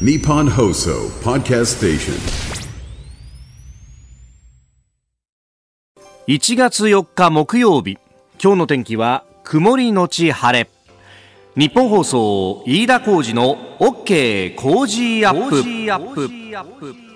Nippon Hoso Podcast Station. 1月4日木曜日今日の天気は曇りのち晴れ。日本放送飯田浩二の OK 工事アップ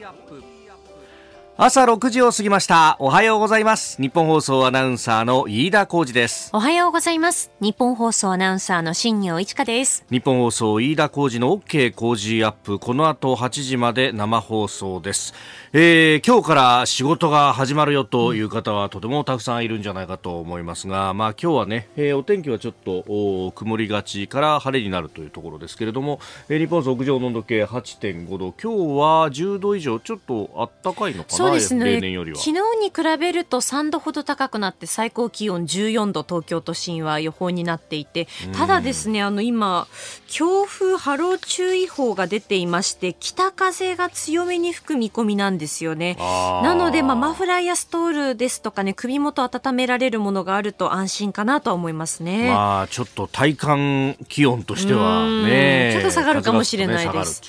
朝6時を過ぎました。おはようございます。日本放送アナウンサーの飯田浩二です。おはようございます。日本放送アナウンサーの新業一華です。日本放送飯田浩二の OK 工事アップ。この後8時まで生放送です。えー、今日から仕事が始まるよという方はとてもたくさんいるんじゃないかと思いますが、まあ今日はね、えー、お天気はちょっと曇りがちから晴れになるというところですけれども、えー、日本屋上の温度計8.5度、今日は10度以上ちょっと暖かいのかな、そうですね。昨日に比べると3度ほど高くなって最高気温14度東京都心は予報になっていて、ただですね、あの今強風波浪注意報が出ていまして北風が強めに吹く見込みなんですよね。なので、まあ、マフラーやストールですとかね、首元温められるものがあると安心かなとは思いますね。まあ、ちょっと体感気温としてはね、ちょっと下がるかもしれないです。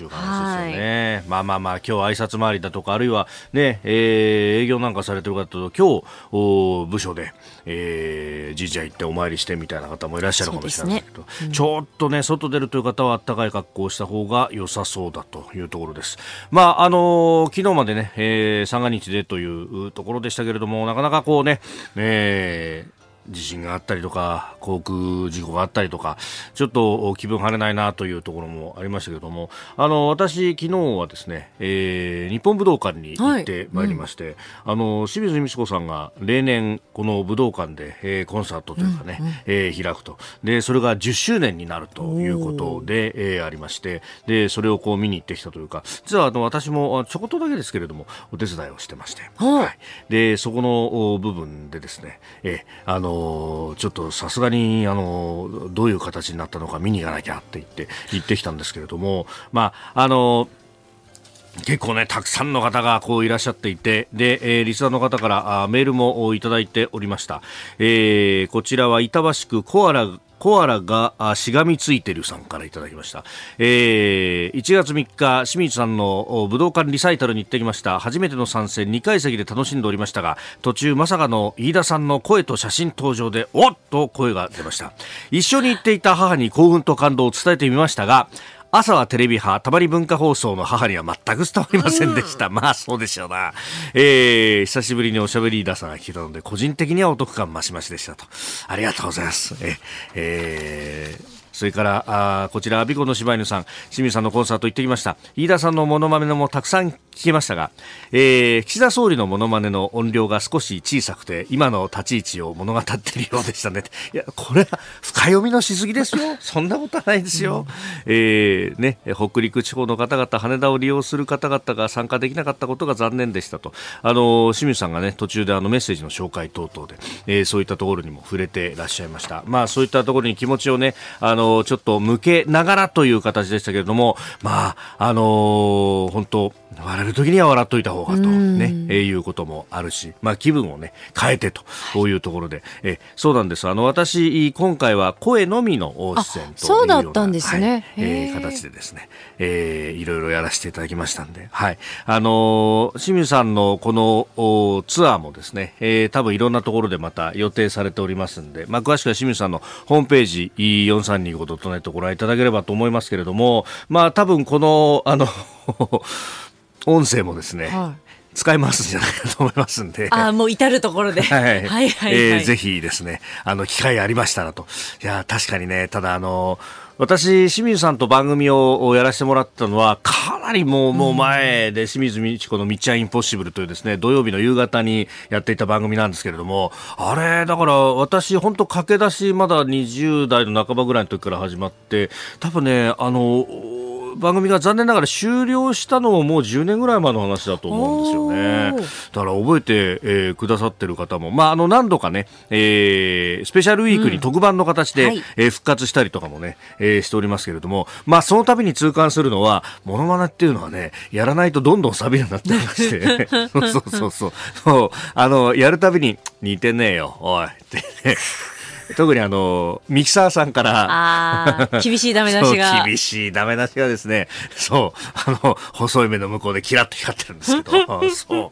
まあまあまあ、今日挨拶回りだとか、あるいはね、えー、営業なんかされてる方と、今日、お部署で、えー、神社行ってお参りしてみたいな方もいらっしゃるかもしれないけど、ねうん、ちょっとね、外出るという方は暖かい格好をした方が良さそうだというところです。まあ、あのー、昨日までね、えーえー、三が日でというところでしたけれども、なかなかこうね、えー、地震があったりとか航空事故があったりとかちょっと気分晴れないなというところもありましたけれどもあの私、昨日はですね、えー、日本武道館に行ってまいりまして、はいうん、あの清水美智子さんが例年この武道館で、えー、コンサートというかね、うんうん、えー、開くと。でそれが10周年になるということで、えー、ありましてでそれをこう見に行ってきたというか実はあの私もちょこっとだけですけれどもお手伝いをしてまして、はい、でそこの部分でですね、えー、あのちょっとさすがにあのどういう形になったのか見に行かなきゃって言って行ってきたんですけれども、まああの結構ね、たくさんの方がこういらっしゃっていて、で、えー、リスナーの方からあメールもいただいておりました。えー、こちらは板橋区コアラコアラがしがみついてるさんからいただきました、えー、1月3日清水さんの武道館リサイタルに行ってきました。初めての参戦2階席で楽しんでおりましたが途中まさかの飯田さんの声と写真登場でおっと声が出ました。一緒に行っていた母に興奮と感動を伝えてみましたが朝はテレビ派、たまり文化放送の母には全く伝わりませんでした。うん、まあそうでしょうな。えー、久しぶりにおしゃべりーさんが聞いたので、個人的にはお得感増し増しでしたと。ありがとうございます。え、えーそれから、あこちら、アビコの柴犬さん、清水さんのコンサート行ってきました。飯田さんのモノマネもたくさん聞けましたが、えー、岸田総理のモノマネの音量が少し小さくて、今の立ち位置を物語っているようでしたね。いや、これは深読みのしすぎですよ。そんなことはないですよ。うん、えー、ね、北陸地方の方々、羽田を利用する方々が参加できなかったことが残念でしたと。あの、清水さんがね、途中であのメッセージの紹介等々で、えー、そういったところにも触れていらっしゃいました。まあ、そういったところに気持ちをね、あの、ちょっと向けながらという形でしたけれども、まあ、あのー、本当、笑える時には笑っといた方がと、ね、えー、いうこともあるし、まあ、気分をね、変えてと、こういうところで、えー、そうなんです。あの、私、今回は声のみの出演とそうだったんですね。はい、えー、形でですね、えー、いろいろやらせていただきましたんで、はい。あのー、清水さんのこのツアーもですね、えー、多分いろんなところでまた予定されておりますんで、まあ、詳しくは清水さんのホームページ、4325.net ご覧いただければと思いますけれども、まあ、多分この、あの音声もですね、はい使いますんじゃないかと思いますんで。あもう至るところで。はい。はいはい、はい、えー、ぜひですね、あの、機会ありましたらと。いや、確かにね、ただあの、私、清水さんと番組をやらせてもらったのは、かなりもう、もう前で、清水美智子のミッチャーインポッシブルというですね、土曜日の夕方にやっていた番組なんですけれども、あれ、だから私、本当駆け出し、まだ20代の半ばぐらいの時から始まって、多分ね、あの、番組が残念ながら終了したのももう10年ぐらい前の話だと思うんですよね。だから覚えて、えー、くださってる方も、まあ、あの何度かね、えー、スペシャルウィークに特番の形で、うんはい、えー、復活したりとかもね、えー、しておりますけれども、まあ、その度に痛感するのは、モノマネっていうのはね、やらないとどんどん錆びるようになってまして、そうそうそう。そう、あの、やるたびに、似てねえよ、おい、ってね。特にあの、ミキサーさんから、あ厳しいダメ出しが。厳しいダメ出しがですね、そう、あの、細い目の向こうでキラッと光ってるんですけど、そ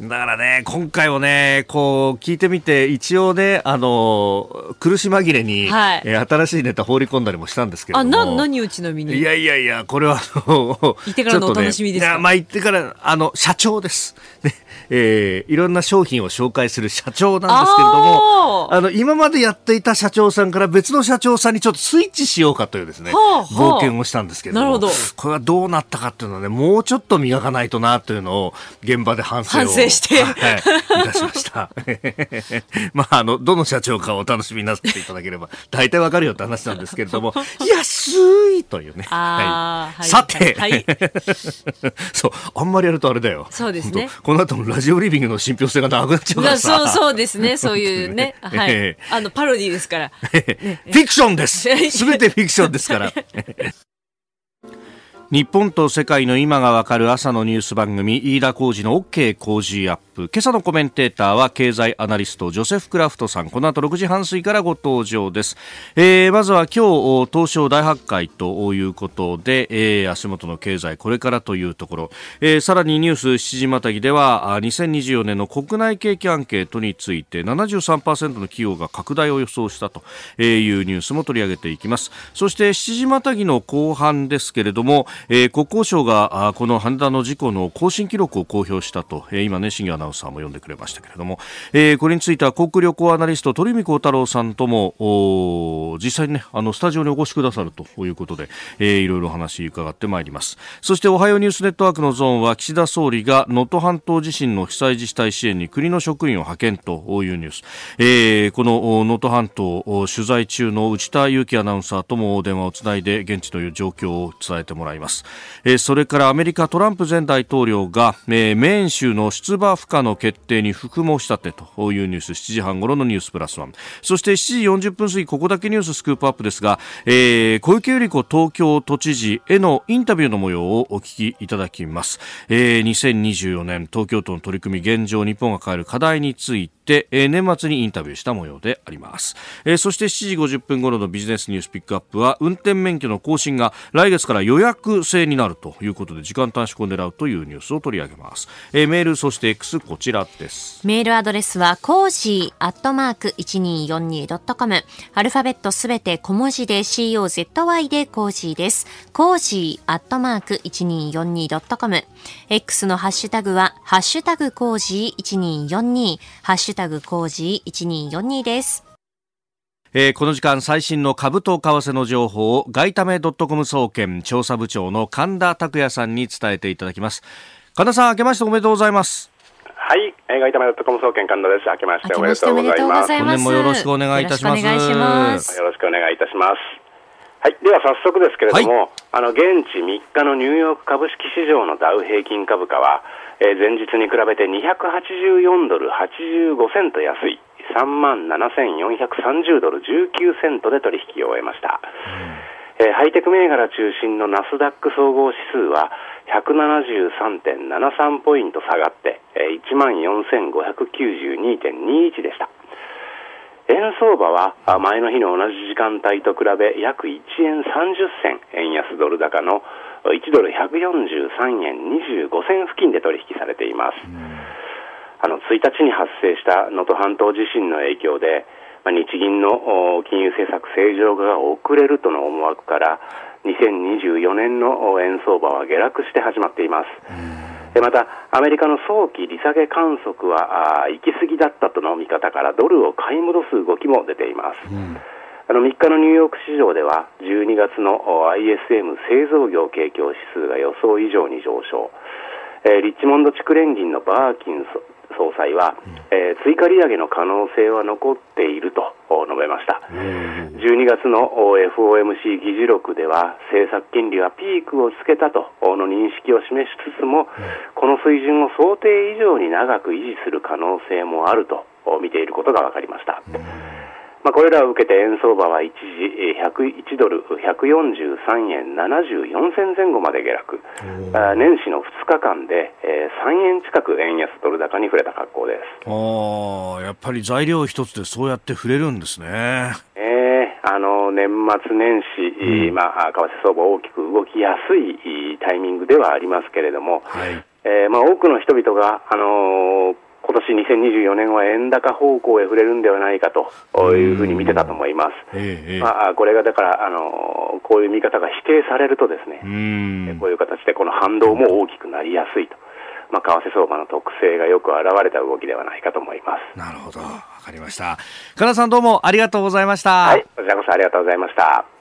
う。だからね、今回もね、こう、聞いてみて、一応ね、あの、苦し紛れに、はい、え新しいネタ放り込んだりもしたんですけどあ、な、何をちなみに？いやいやいや、これは、あの、行ってからのお楽しみですか、ね、まあ、行ってから、あの、社長です。ねえー、いろんな商品を紹介する社長なんですけれども、あの、今までやっていた社長さんから別の社長さんにちょっとスイッチしようかというですね、はあはあ、冒険をしたんですけれども、どこれはどうなったかっていうのはね、もうちょっと磨かないとなというのを現場で反省を。反省して。はい、いたしました。まあ、あの、どの社長かお楽しみになっていただければ、大体わかるよって話なんですけれども、安いというね。はい、さて、はい、そう、あんまりやるとあれだよ。そうですね。この後もラジオリビングの信憑性がなくなっちゃうからさ。そうそうですね。そういうね。はい。あの、パロディですから。フィクションです。すべてフィクションですから。日本と世界の今がわかる朝のニュース番組飯田浩二の OK 工事アップ。今朝のコメンテーターは経済アナリストジョセフ・クラフトさん。この後6時半過ぎからご登場です、えー、まずは今日東証大発会ということで、えー、足元の経済これからというところ、えー、さらにニュース7時またぎでは2024年の国内景気アンケートについて73%の企業が拡大を予想したというニュースも取り上げていきます。そして7時またぎの後半ですけれどもえー、国交省があこの羽田の事故の更新記録を公表したと、えー、今ね、新アナウンサーも読んでくれましたけれども、えー、これについては航空旅行アナリスト鳥海幸太郎さんともお実際にね、あのスタジオにお越しくださるということで、えー、いろいろ話伺ってまいります。そしておはようニュースネットワークのゾーンは岸田総理が能登半島地震の被災自治体支援に国の職員を派遣というニュース、えー、この能登半島取材中の内田裕樹アナウンサーとも電話をつないで現地という状況を伝えてもらいます。ます、えー、それからアメリカトランプ前大統領が、えー、メーン州の出馬不可の決定に含申したてというニュース7時半ごろのニュースプラスワン。そして7時40分過ぎここだけニューススクープアップですが、えー、小池百合子東京都知事へのインタビューの模様をお聞きいただきます、えー、2024年東京都の取り組み現状日本が抱える課題についてて、えー、年末にインタビューした模様であります、えー、そして7時50分頃のビジネスニュースピックアップは運転免許の更新が来月から予約制になるということで時間短縮を狙うというニュースを取り上げます、えー、メールそして X こちらです。メールアドレスはコージーアットマーク 1242.com アルファベットすべて小文字で COZY で cozy です。 cozy アットマーク 1242.com X のハッシュタグはハッシュタグ cozy1242 ハッシュタグ cozy1242 です。えー、この時間最新の株と為替の情報を外為ドットコム総研調査部長の神田卓也さんに伝えていただきます。神田さん明けましておめでとうございます。はい、外為ドットコム総研神田です。明けましておめでとうございます。本年もよろしくお願いいたします。よろしくお願いします。よろしくお願いいたします。はい、では早速ですけれども、はい、あの現地3日のニューヨーク株式市場のダウ平均株価はえー、前日に比べて284ドル85セント安い。3万7430ドル19セントで取引を終えました、うん、えー、ハイテク銘柄中心のナスダック総合指数は173.73ポイント下がって、えー、1万4592.21でした。円相場は前の日の同じ時間帯と比べ約1円30銭円安ドル高の1ドル143円25銭付近で取引されています。あの1日に発生した能登半島地震の影響で、まあ、日銀の金融政策正常化が遅れるとの思惑から2024年の円相場は下落して始まっています。また、アメリカの早期利下げ観測は行き過ぎだったとの見方からドルを買い戻す動きも出ています。うんあの3日のニューヨーク市場では12月の ISM 製造業景況指数が予想以上に上昇、えー、リッチモンド地区連銀のバーキン総裁は、えー、追加利上げの可能性は残っていると述べました、12月の FOMC 議事録では政策金利はピークをつけたとの認識を示しつつも、この水準を想定以上に長く維持する可能性もあると見ていることが分かりました。まあ、これらを受けて円相場は一時101ドル143円74銭前後まで下落、あ年始の2日間で、えー、3円近く円安ドル高に触れた格好です。あやっぱり材料一つでそうやって触れるんですね。えー、あの年末年始、うん、まあ、為替相場大きく動きやすいタイミングではありますけれども、はい、えー、まあ、多くの人々が、あのー今年2024年は円高方向へ触れるんではないかというふうに見てたと思います。ええ、まあ、これがだから、あのこういう見方が否定されるとですね、こういう形でこの反動も大きくなりやすいと。まあ、為替相場の特性がよく現れた動きではないかと思います。なるほど。わかりました。かなさんどうもありがとうございました。はい。こちらこそありがとうございました。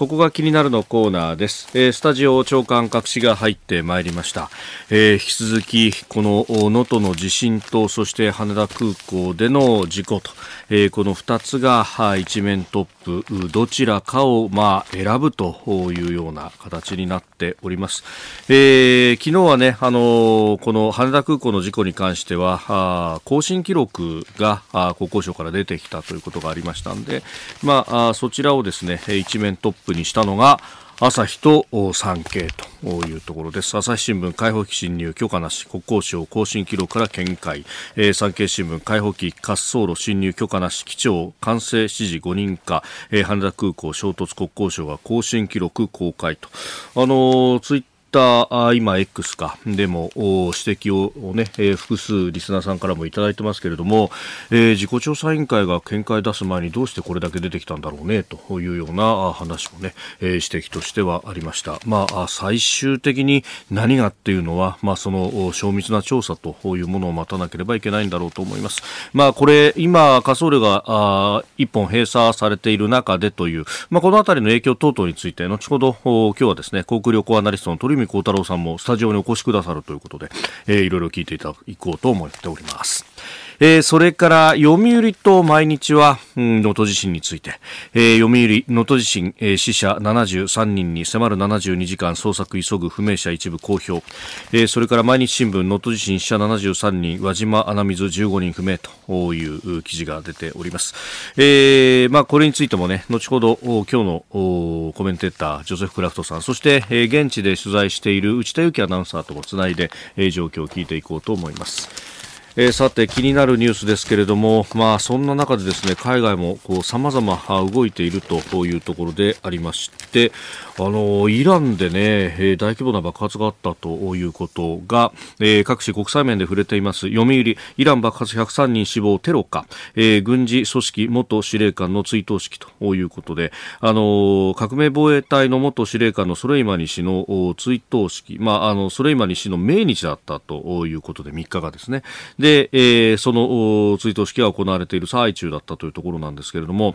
ここが気になるのコーナーです。えー、スタジオ長官隠しが入ってまいりました。えー、引き続き、この能登の地震と、そして羽田空港での事故と、えー、この2つが一面トップ、どちらかをまあ選ぶというような形になっております。えー、昨日はね、あのこの羽田空港の事故に関しては、更新記録が国交省から出てきたということがありましたんで、まあ、そちらをですね、一面トップにしたのが、朝日と産経というところです。朝日新聞解放機侵入許可なし、国交省更新記録から見解。えー、産経新聞解放機滑走路侵入許可なし、機長完成指示5人か、えー、羽田空港衝突国交省が更新記録公開と。あの、ツイッター、今 X か、でも指摘をね、えー、複数リスナーさんからもいただいてますけれども、えー、自己調査委員会が見解出す前にどうしてこれだけ出てきたんだろうね、というような話もね、えー、指摘としてはありました。まあ、最終的に何がっていうのは、まあ、その、詳密な調査というものを待たなければいけないんだろうと思います。まあ、これ、今、仮想量が、あ一本閉鎖されている中でという、まあ、このあたりの影響等々について、後ほど、今日はですね、航空旅行アナリストの鳥泉幸太郎さんもスタジオにお越しくださるということで、えー、いろいろ聞いていただこうと思っております。えー、それから読売と毎日は能登、地震について、えー、読売能登地震、えー、死者73人に迫る72時間捜索急ぐ不明者一部公表、えー、それから毎日新聞能登地震死者73人輪島穴水15人不明という記事が出ております、えーまあ、これについてもね後ほど今日のコメンテータージョセフ・クラフトさんそして、えー、現地で取材している内田有紀アナウンサーともつないで、えー、状況を聞いていこうと思います。えー、さて気になるニュースですけれども、まあ、そんな中でですね海外もさまざま動いているというところでありましてあのイランでね、えー、大規模な爆発があったということが、えー、各種国際面で触れています。読売イラン爆発103人死亡テロか、えー、軍事組織元司令官の追悼式ということであの革命防衛隊の元司令官のソレイマニ氏の追悼式、まあ、あのソレイマニ氏の命日だったということで3日がですね。で、え、その追悼式が行われている最中だったというところなんですけれども、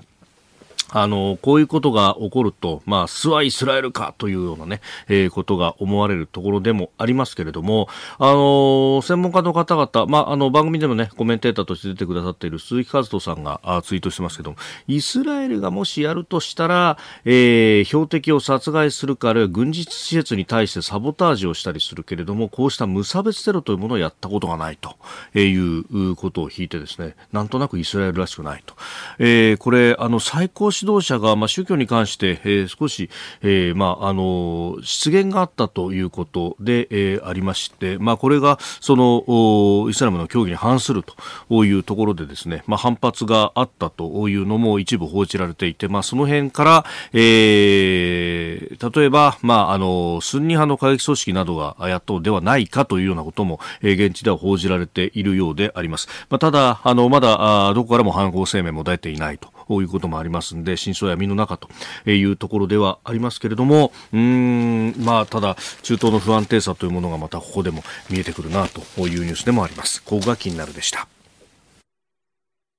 あの、こういうことが起こると、まあ、スワイスラエルかというようなね、えー、ことが思われるところでもありますけれども、あの専門家の方々、まあ、あの、番組でもね、コメンテーターとして出てくださっている鈴木和人さんがあツイートしてますけども、イスラエルがもしやるとしたら、えー、標的を殺害するか、あるいは軍事施設に対してサボタージュをしたりするけれども、こうした無差別テロというものをやったことがないということを引いてですね、なんとなくイスラエルらしくないと。えー、これ、あの、最高指導者が、まあ、宗教に関して、えー、少し、えー、まあ、あの、失言があったということで、えー、ありまして、まあ、これが、その、イスラムの教義に反するというところでですね、まあ、反発があったというのも一部報じられていて、まあ、その辺から、えー、例えば、まあ、あの、スンニ派の過激組織などがやっとではないかというようなことも、えー、現地では報じられているようであります。まあ、ただ、あの、まだ、あどこからも反抗声明も出ていないということもありますんで、真相闇の中というところではありますけれども、うん、まあ、ただ、中東の不安定さというものがまたここでも見えてくるなというニュースでもあります。ここが気になるでした。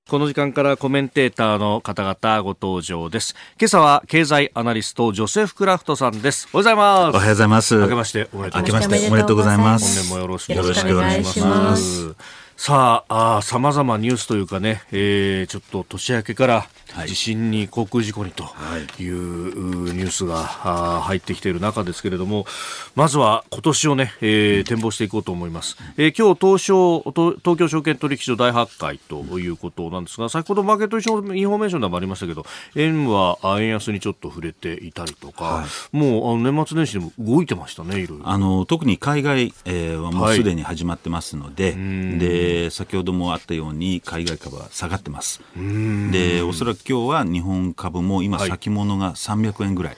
この時間からコメンテーターの方々ご登場です。今朝は経済アナリストジョセフ・クラフトさんです。おはようございます。おはようございます。明けましておめでとうございます。明けましておめでとうございます。本年もよろしくお願いします。さあ、さまざまニュースというかね、えー、ちょっと年明けから地震に航空事故にというニュースが入ってきている中ですけれどもまずは今年をね、えー、展望していこうと思います、えー、今日東証東京証券取引所大発会ということなんですが先ほどマーケットインフォメーションでもありましたけど円は円安にちょっと触れていたりとか、はい、もうあの年末年始でも動いてましたねいろいろ。あの特に海外、えー、はもうすでに始まってますのではい、で先ほどもあったように海外株は下がってます。でおそらく今日は日本株も今先物が300円ぐらい、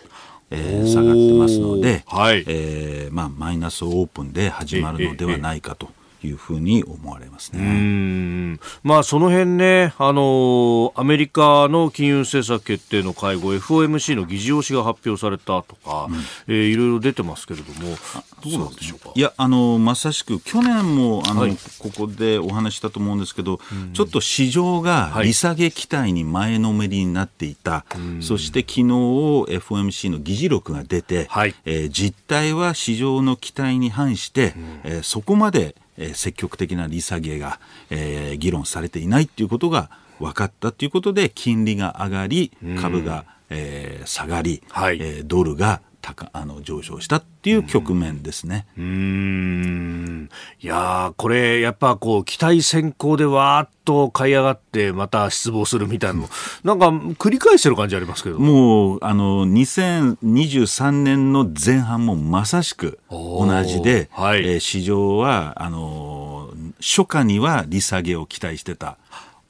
えー、下がってますので、はい。えーまあ、マイナスオープンで始まるのではないかというふうに思われますね。まあ、その辺ね、あのアメリカの金融政策決定の会合、FOMC の議事要旨が発表されたとか、うん、えー、いろいろ出てますけれども、どうなんでしょうか？いや、あのまさしく去年もあの、はい、ここでお話したと思うんですけど、うん、ちょっと市場が利下げ期待に前のめりになっていた、はい、そして昨日 FOMC の議事録が出て、はい、えー、実態は市場の期待に反して、うん、えー、そこまでえー、積極的な利下げが、えー、議論されていないということが分かったということで金利が上がり株が、えー、下がり、はい、えー、ドルが高あの上昇したっていう局面ですね。うん。いやこれやっぱこう期待先行でわーっと買い上がってまた失望するみたいなの。なんか繰り返してる感じありますけど。もうあの2023年の前半もまさしく同じで、はい、えー、市場はあの初夏には利下げを期待してた。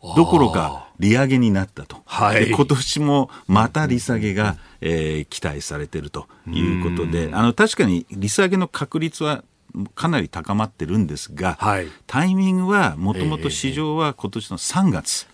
どころか利上げになったと、はい、今年もまた利下げが、えー、期待されているということで、あの確かに利下げの確率はかなり高まってるんですが、はい、タイミングはもともと市場は今年の3月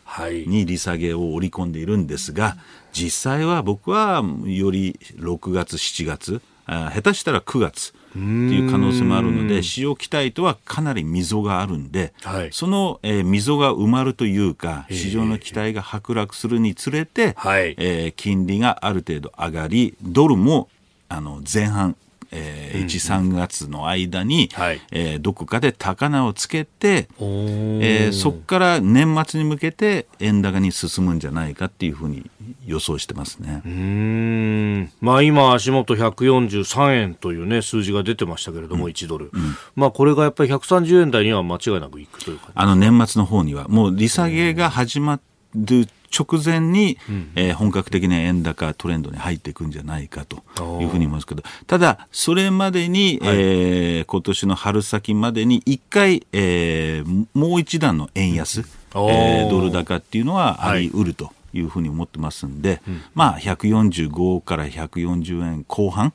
に利下げを織り込んでいるんですが、実際は僕はより6月、7月、あ下手したら9月。っていう可能性もあるので市場期待とはかなり溝があるんで、はい、その、えー、溝が埋まるというか市場の期待が剥落するにつれて、はい、えー、金利がある程度上がりドルもあの前半えー、1、3月の間に、はい、えー、どこかで高値をつけて、えー、そこから年末に向けて円高に進むんじゃないかっていうふうに予想してますね。うん。まあ、今、足元143円という、ね、数字が出てましたけれども、うん、1ドル、うん、まあ、これがやっぱり130円台には間違いなくいくというあの年末の方には、もう利下げが始まる直前に、うん、えー、本格的な円高トレンドに入っていくんじゃないかというふうに思いますけど、ただ、それまでに、はい、えー、今年の春先までに一回、えー、もう一段の円安、えー、ドル高っていうのはあり得ると。はいいうふうに思ってますんで、うん、まあ145から140円後半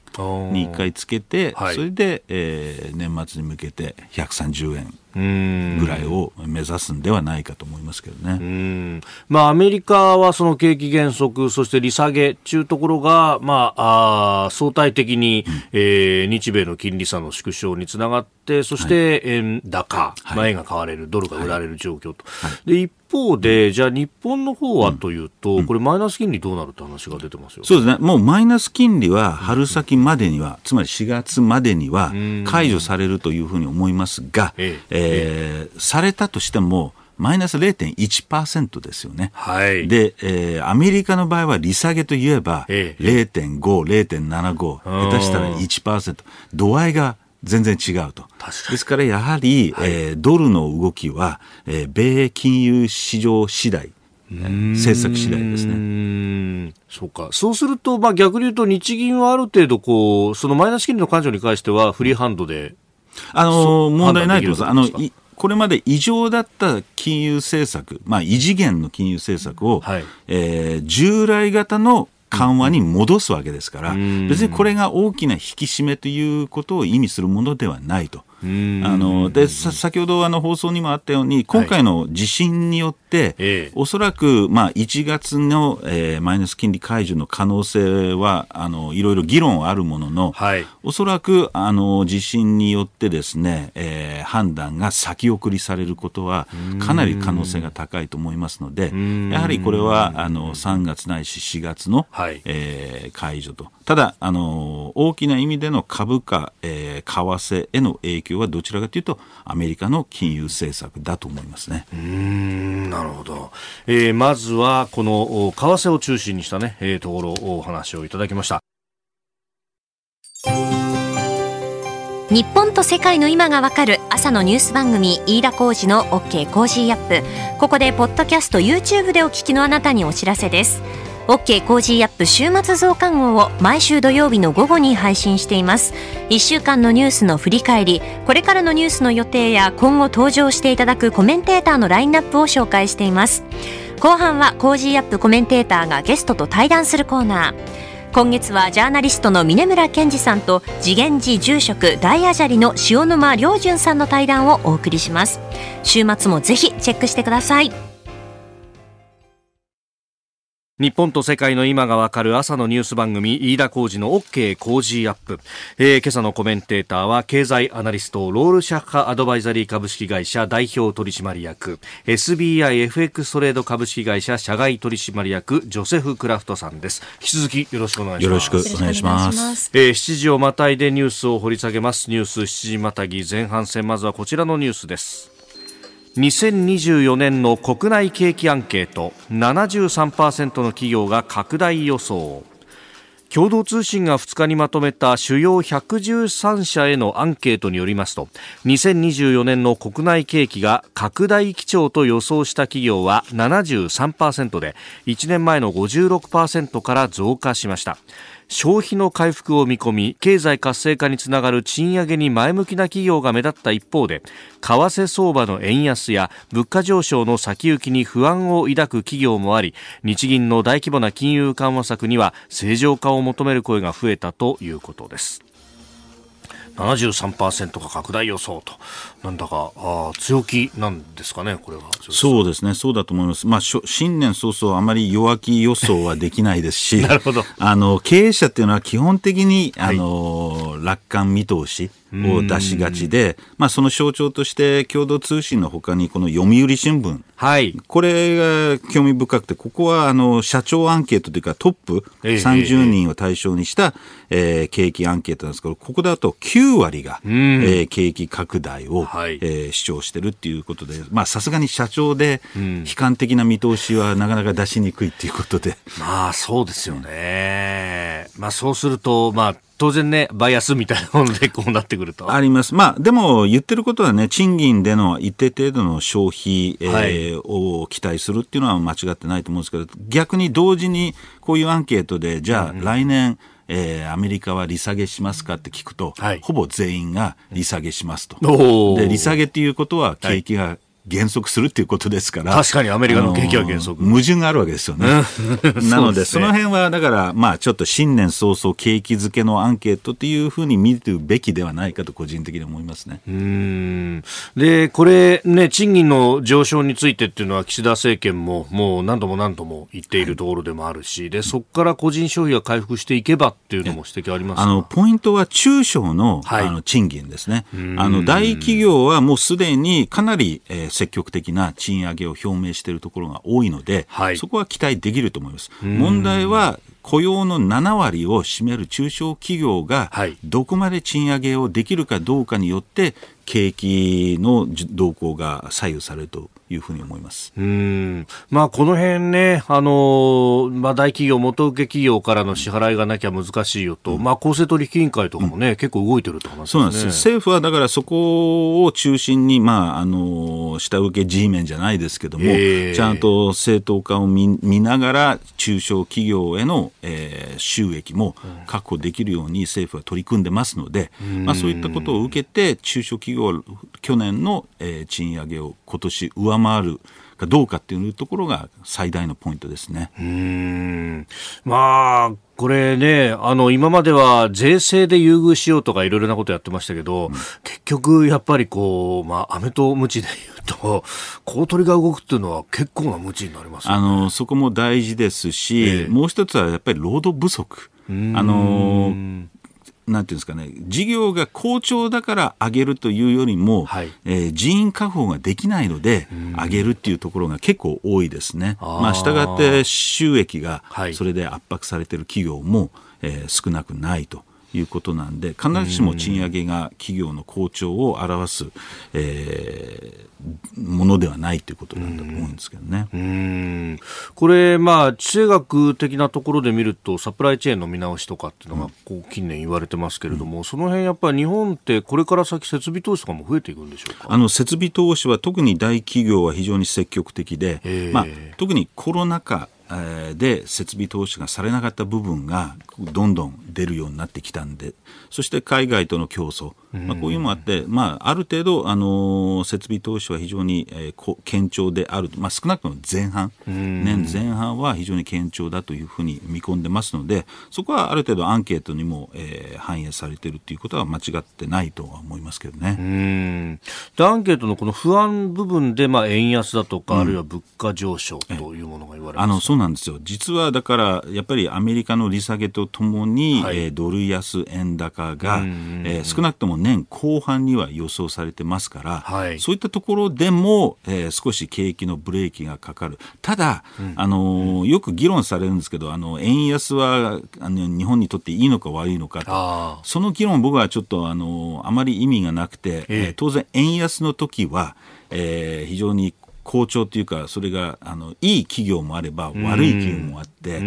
に1回つけて、はい、それで、えー、年末に向けて130円ぐらいを目指すんではないかと思いますけどね。まあ、アメリカはその景気減速、そして利下げというところが、まあ、あ相対的に、うん、えー、日米の金利差の縮小につながって、そして円高、はい、まあ、円が買われる、ドルが売られる状況と。はい、で一方で、じゃあ日本の方はというと、うん、これマイナス金利どうなるって話が出てますよ。そうですね。もうマイナス金利は春先までには、つまり4月までには解除されるというふうに思いますが、ええ。えー、されたとしても、マイナス0.1%ですよね。はい。で、えー、アメリカの場合は利下げといえば、ええ、0.5、0.75、下手したら1%。度合いが全然違うと。ですからやはり、はい、えー、ドルの動きは、えー、米金融市場次第。政策次第ですね。そうか。そうすると、まあ逆に言うと日銀はある程度こう、そのマイナス金利の感情に関してはフリーハンドであの問題ないと思います。あのこれまで異常だった金融政策、まあ、異次元の金融政策を、はい、えー、従来型の緩和に戻すわけですから、別にこれが大きな引き締めということを意味するものではないと。あので先ほどあの放送にもあったように、今回の地震によって、はい、おそらく、まあ、1月の、えー、マイナス金利解除の可能性はあのいろいろ議論はあるものの、はい、おそらくあの地震によってですね、えー、判断が先送りされることはかなり可能性が高いと思いますので、やはりこれはあの3月ないし4月の、はい、えー、解除と。ただあの大きな意味での株価、えー、為替への影響況はどちらかというとアメリカの金融政策だと思いますね。うんなるほど、えー、まずはこの為替を中心にしたね、えー、ところお話をいただきました。日本と世界の今がわかる朝のニュース番組飯田浩二の OK コージーアップここでポッドキャスト YouTube でお聞きのあなたにお知らせです OK コージーアップ週末増刊号を毎週土曜日の午後に配信しています。1週間のニュースの振り返りこれからのニュースの予定や今後登場していただくコメンテーターのラインナップを紹介しています。後半は Cozy up コメンテーターがゲストと対談するコーナー。今月はジャーナリストの峯村健司さんと慈眼寺住職大阿闍梨の塩沼亮潤さんの対談をお送りします。週末もぜひチェックしてください。日本と世界の今がわかる朝のニュース番組飯田浩二の OK 工事アップ、えー、今朝のコメンテーターは経済アナリストロールシャッハアドバイザリー株式会社代表取締役。SBIFX トレード株式会社社外取締役ジョセフ・クラフトさんです。引き続きよろしくお願いします。よろしくお願いします。えー、7時をまたいでニュースを掘り下げます。ニュース7時またぎ前半戦。まずはこちらのニュースです2024年の国内景気アンケート73%の企業が拡大予想共同通信が2日にまとめた主要113社へのアンケートによりますと2024年の国内景気が拡大基調と予想した企業は73%で1年前の56%から増加しました。消費の回復を見込み経済活性化につながる賃上げに前向きな企業が目立った一方で為替相場の円安や物価上昇の先行きに不安を抱く企業もあり日銀の大規模な金融緩和策には正常化を求める声が増えたということです。73%が拡大予想と、なんだかあ強気なんですかね、これは。そうですね、そうだと思います。まあ、新年早々、あまり弱気予想はできないですし、なるほどあの経営者っていうのは基本的に、あの、はい、楽観見通し。を出しがちで、まあ、その象徴として共同通信のほかにこの読売新聞、はい、これが興味深くてここはあの社長アンケートというかトップ30人を対象にした、えー、景気アンケートなんですけどここだと9割が、えー、景気拡大を、はい、えー、主張してるっていうことでさすがに社長で悲観的な見通しはなかなか出しにくいっていうことで。まあそうですよね。まあそうすると、まあ当然ね、バイアスみたいなものでこうなってくると。あります。まあ、でも言ってることはね、賃金での一定程度の消費、えー、はい、を期待するっていうのは間違ってないと思うんですけど、逆に同時にこういうアンケートで、じゃあ来年、うんえー、アメリカは利下げしますかって聞くと、はい、ほぼ全員が利下げしますと。で利下げっていうことは景気が減速するっていうことですから。確かにアメリカの景気は減速。矛盾があるわけですよね。なので、その辺は、だから、まあ、ちょっと新年早々景気づけのアンケートっていうふうに見るべきではないかと個人的に思いますね。うん。で、これね、賃金の上昇についてっていうのは岸田政権ももう何度も何度も言っているところでもあるし、で、そこから個人消費が回復していけばっていうのも指摘ありますあの、ポイントは中小の,、あの賃金ですね。あの、大企業はもうすでにかなり、えー、積極的な賃上げを表明しているところが多いので、はい、そこは期待できると思います。問題は雇用の7割を占める中小企業がどこまで賃上げをできるかどうかによって景気の動向が左右されるというふうに思います。うん。まあ、この辺ね、あのまあ、大企業、元請け企業からの支払いがなきゃ難しいよと、うん、まあ、公正取引委員会とかもね、うん、結構動いてると、ね、そうなんです政府はだからそこを中心に、まあ、あの下請け G メンじゃないですけども、ちゃんと正当化を見見ながら、中小企業への、えー、収益も確保できるように政府は取り組んでますので、まあ、そういったことを受けて、中小企業業去年の、えー、賃上げを今年上回るかどうかっていうところが最大のポイントですね。うん。まあこれね、あの、今までは税制で優遇しようとかいろいろなことやってましたけど、うん、結局やっぱりこう、まあ、飴とムチで言うと、公取が動くっていうのは結構なムチになります、ね、あの、そこも大事ですし、えー、もう一つはやっぱり労働不足。あのなんていうんですかね、事業が好調だから上げるというよりも、はい、えー、人員確保ができないので、上げるっていうところが結構多いですね。まあ、したがって収益がそれで圧迫されている企業も、えー、少なくないと。いうことなんで必ずしも賃上げが企業の好調を表す、えー、ものではないということなんだと思うんですけどね。うん。これ、まあ、地政学的なところで見るとサプライチェーンの見直しとかっていうのがこう近年言われてますけれども、うん、その辺やっぱり日本ってこれから先設備投資とかも増えていくんでしょうか？あの設備投資は特に大企業は非常に積極的で、まあ、特にコロナ禍で設備投資がされなかった部分がどんどん出るようになってきたんでそして海外との競争、まあ、こういうのもあって、まあ、ある程度、あの設備投資は非常に、えー、堅調である、まあ、少なくとも前半。年前半は非常に堅調だというふうに見込んでますのでそこはある程度アンケートにも、えー、反映されているということは間違ってないとは思いますけどね。うん。でアンケートのこの不安部分で、まあ、円安だとか、うん、あるいは物価上昇というものが言われます、あのそうなんですよ。実はだからやっぱりアメリカの利下げとともに、はい、えー、ドル安円高が、えー、少なくとも年後半には予想されてますから、はい、そういったところでも、えー、少し景気のブレーキがかかる。ただ、うん、あのよく議論されるんですけどあの円安はあの日本にとっていいのか悪いのかと。その議論僕はちょっとあのあまり意味がなくて、えー、当然円安の時は、えー、非常に好調というか、それがあのいい企業もあれば悪い企業もあって、え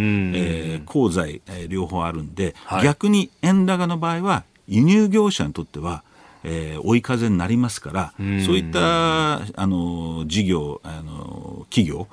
ー、功罪、えー、両方あるんで、はい、逆に円高の場合は輸入業者にとっては、えー、追い風になりますから、そういったあの事業あの企業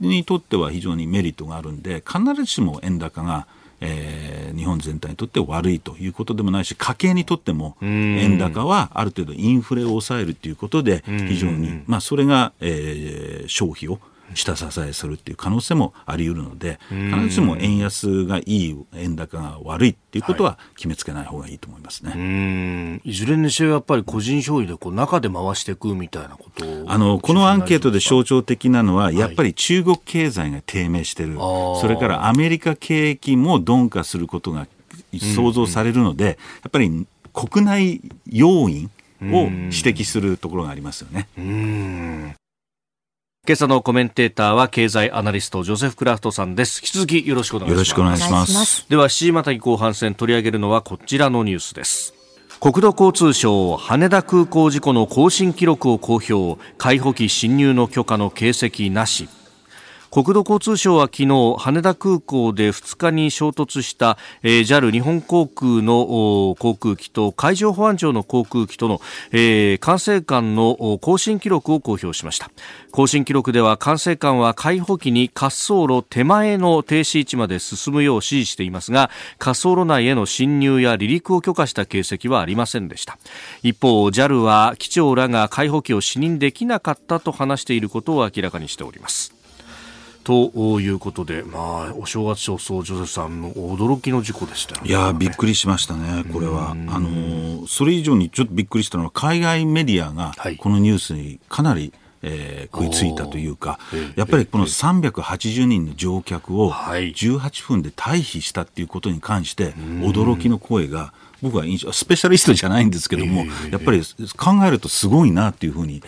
にとっては非常にメリットがあるんで必ずしも円高がえー、日本全体にとって悪いということでもないし家計にとっても円高はある程度インフレを抑えるということで非常に、まあ、それが、えー、消費を下支えするっていう可能性もあり得るので必ずしも円安がいい円高が悪いっていうことは決めつけない方がいいと思いますね、い、いずれにせよやっぱり個人消費でこう中で回していくみたいなことあのこのアンケートで象徴的なのはやっぱり中国経済が低迷してる、はい、それからアメリカ景気も鈍化することが想像されるので、やっぱり国内要因を指摘するところがありますよね。今朝のコメンテーターは経済アナリストジョセフ・クラフトさんです。引き続きよろしくお願いします。よろしくお願いします。では7時またぎ後半戦取り上げるのはこちらのニュースです。国土交通省羽田空港事故の更新記録を公表。海保機侵入の許可の形跡なし国土交通省は昨日羽田空港で2日に衝突した、えー、JAL 日本航空の航空機と海上保安庁の航空機との、えー、管制官の更新記録を公表しました。更新記録では管制官は海保機に滑走路手前の停止位置まで進むよう指示していますが滑走路内への侵入や離陸を許可した形跡はありませんでした。一方 JAL は機長らが海保機を視認できなかったと話していることを明らかにしております。ということで、まあ、お正月早々、ジョゼフさんの驚きの事故でした、ね、いやびっくりしましたね、これは。あのそれ以上にちょっとびっくりしたのは、海外メディアがこのニュースにかなり、えー、食いついたというか、やっぱりこの380人の乗客を18分で退避したっていうことに関して、驚きの声が、僕はスペシャリストじゃないんですけども、やっぱり考えるとすごいなっていうふうに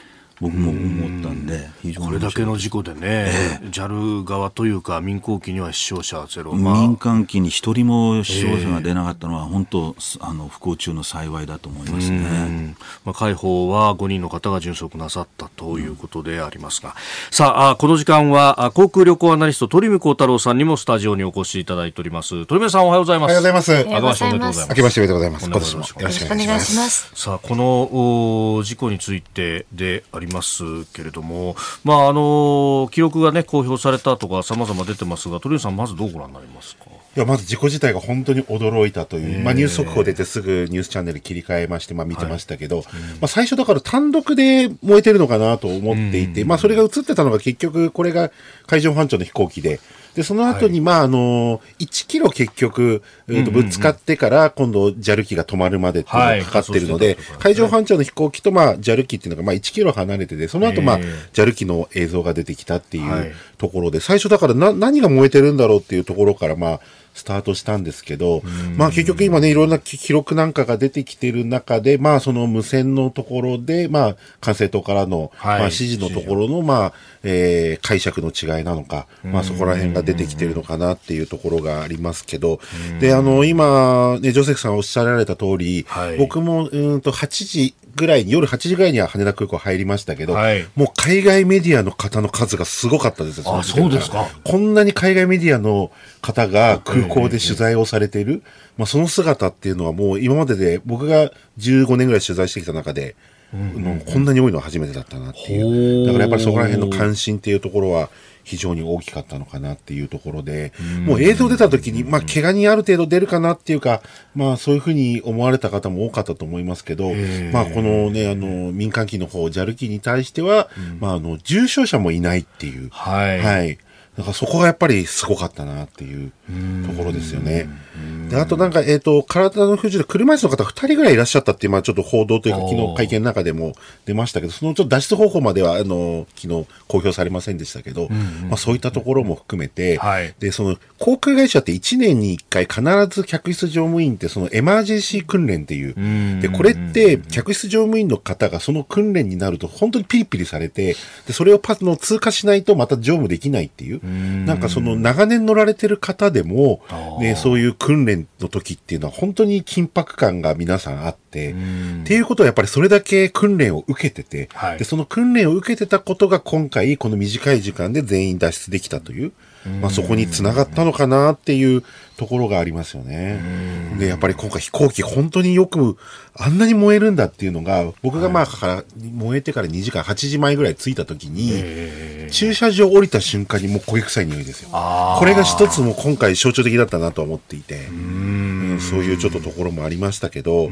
僕も思ったんで、これだけの事故でね、えー、JAL 側というか、民航機には死傷者ゼロ、まあ、民間機に一人も死傷者が出なかったのは、本当、あの不幸中の幸いだと思いますね、まあ、海保は5人の方が殉職なさったということでありますが、うん、さあ、この時間は航空旅行アナリスト、鳥海幸太郎さんにもスタジオにお越しいただいております。鳥海さん、おはようございます。おはようございます。あけましておめでとうございます。明けましておめでとうございます。今年もよろしくお願いします。さあ、この事故についてでありますけれども、まあ、あの記録が、ね、公表されたとか、さまざま出てますが、鳥海さん、まずどうご覧になりますか？いやまず事故自体が本当に驚いたという、まあ、ニュース速報出てすぐニュースチャンネル切り替えまして、まあ、見てましたけど、はい、まあ、最初だから単独で燃えてるのかなと思っていて、まあ、それが映ってたのが結局これが海上保安庁の飛行機で、で、その後に、まあ、あの、1キロ結局、えー、とぶつかってから、今度、JAL 機が止まるまでっていうのがかかってるので、海上保安庁の飛行機と、まあ、JAL 機っていうのが、まあ、1キロ離れてて、その後、まあ、JAL 機の映像が出てきたっていうところで、最初だからな、何が燃えてるんだろうっていうところから、まあ、スタートしたんですけど、まあ結局今ね、いろんな記録なんかが出てきてる中で、まあその無線のところで、まあ管制塔からの、はい、まあ指示のところの、まあ、えー、解釈の違いなのか、まあそこら辺が出てきてるのかなっていうところがありますけど、で、あの、今、ね、ジョセフさんおっしゃられた通り、はい、僕も、うんと8時、ぐらいに、夜8時ぐらいには羽田空港入りましたけど、はい、もう海外メディアの方の数がすごかったですあ、そうですか。こんなに海外メディアの方が空港で取材をされている、まあ、その姿っていうのはもう今までで僕が15年ぐらい取材してきた中で、もうこんなに多いのは初めてだったなっていう。だからやっぱりそこら辺の関心っていうところは、非常に大きかったのかなっていうところで、もう映像出た時に、まあ、怪我にある程度出るかなっていうか、まあ、そういうふうに思われた方も多かったと思いますけど、まあ、このね、あの、民間機の方、JAL 機に対しては、まあ、あの、重症者もいないっていう。はい。はい。だからそこがやっぱりすごかったなっていうところですよね。で、あとなんか、えっ、ー、と、体の不自由で車椅子の方2人ぐらいいらっしゃったっていう、まあちょっと報道というか、昨日会見の中でも出ましたけど、そのちょっと脱出方法までは、あの、昨日公表されませんでしたけど、まあそういったところも含めて、はい、で、その、航空会社って1年に1回必ず客室乗務員ってそのエマージェンシー訓練っていう、で、これって客室乗務員の方がその訓練になると本当にピリピリされて、で、それをパスの通過しないとまた乗務できないっていう、なんかその長年乗られてる方でも、ね、そういう訓練の時っていうのは本当に緊迫感が皆さんあって、っていうことはやっぱりそれだけ訓練を受けてて、はい、で、その訓練を受けてたことが今回この短い時間で全員脱出できたという、まあそこにつながったのかなっていうところがありますよね。で、やっぱり今回飛行機本当によくあんなに燃えるんだっていうのが、僕がまあ、から、燃えてから2時間、8時前ぐらい着いた時に、駐車場降りた瞬間にもう焦げ臭い匂いですよ。これが一つも今回象徴的だったなと思っていて、うん。そういうちょっとところもありましたけど、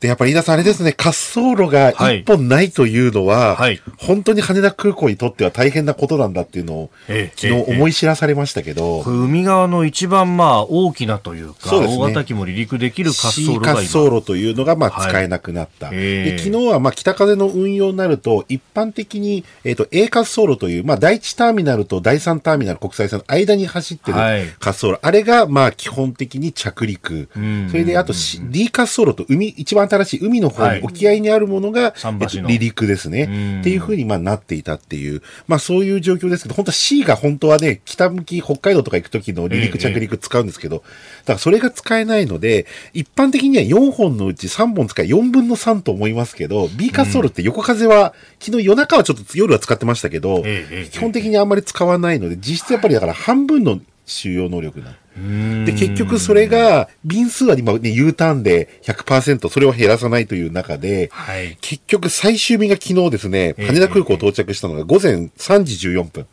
で、やっぱり飯田さんあれですね、滑走路が一本ないというのは、はい、本当に羽田空港にとっては大変なことなんだっていうのを、昨日思い知らされましたけど、海側の一番まあ大きなというか、うね、大型機も離陸できる滑走路が滑走路というのが、まあ、使えなくなった。はい、で昨日は、まあ、北風の運用になると、一般的に、えっ、ー、と、A 滑走路という、まあ、第1ターミナルと第3ターミナル国際線の間に走ってる滑走路。はい、あれが、まあ、基本的に着陸。それで、あと、D 滑走路と海、一番新しい海の方に、沖合にあるものが、えっと、離陸ですね。っていうふうに、まあ、なっていたっていう、まあ、そういう状況ですけど、本当は C が本当はね、北向き、北海道とか行くときの離陸着陸使うんですけど、だからそれが使えないので、一般的には4本のうち3本使い、4分の3と思いますけど、B 滑走路って横風は、昨日夜中はちょっと夜は使ってましたけど、基本的にあんまり使わないので、実質やっぱりだから半分の収容能力な。で、結局それが、便数は今ね、U ターンで100%、それを減らさないという中で、はい、結局最終便が昨日ですね、羽田空港到着したのが午前3時14分。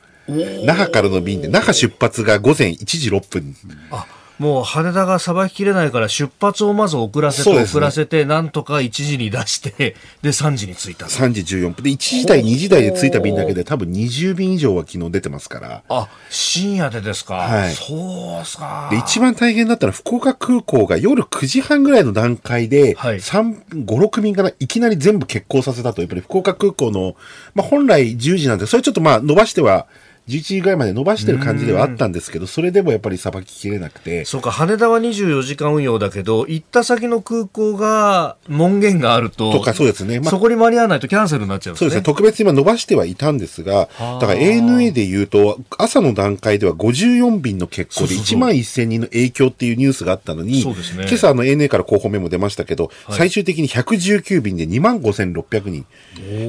那覇からの便で、那覇出発が午前1時6分。あもう羽田がさばききれないから出発をまず遅らせて、遅らせて、なんとか1時に出して、で、3時に着いた。3時14分。で、1時台、2時台で着いた便だけで多分20便以上は昨日出てますから。あ、深夜でですか？はい。そうっすか。で、一番大変だったのは福岡空港が夜9時半ぐらいの段階で、はい、3、5、6便からいきなり全部欠航させたと、やっぱり福岡空港の、まあ本来10時なんで、それちょっとまあ伸ばしては、11時ぐらいまで伸ばしてる感じではあったんですけど、それでもやっぱりさばききれなくて。そうか、羽田は24時間運用だけど、行った先の空港が門限があると、とかそうですね。まあ、そこに間に合わないとキャンセルになっちゃう、ね、そうですね。特別に今伸ばしてはいたんですが、だから ANA で言うと、朝の段階では54便の欠航で1万1000人の影響っていうニュースがあったのに、そうですね、今朝の ANA から広報メモ出ましたけど、はい、最終的に119便で2万5600人。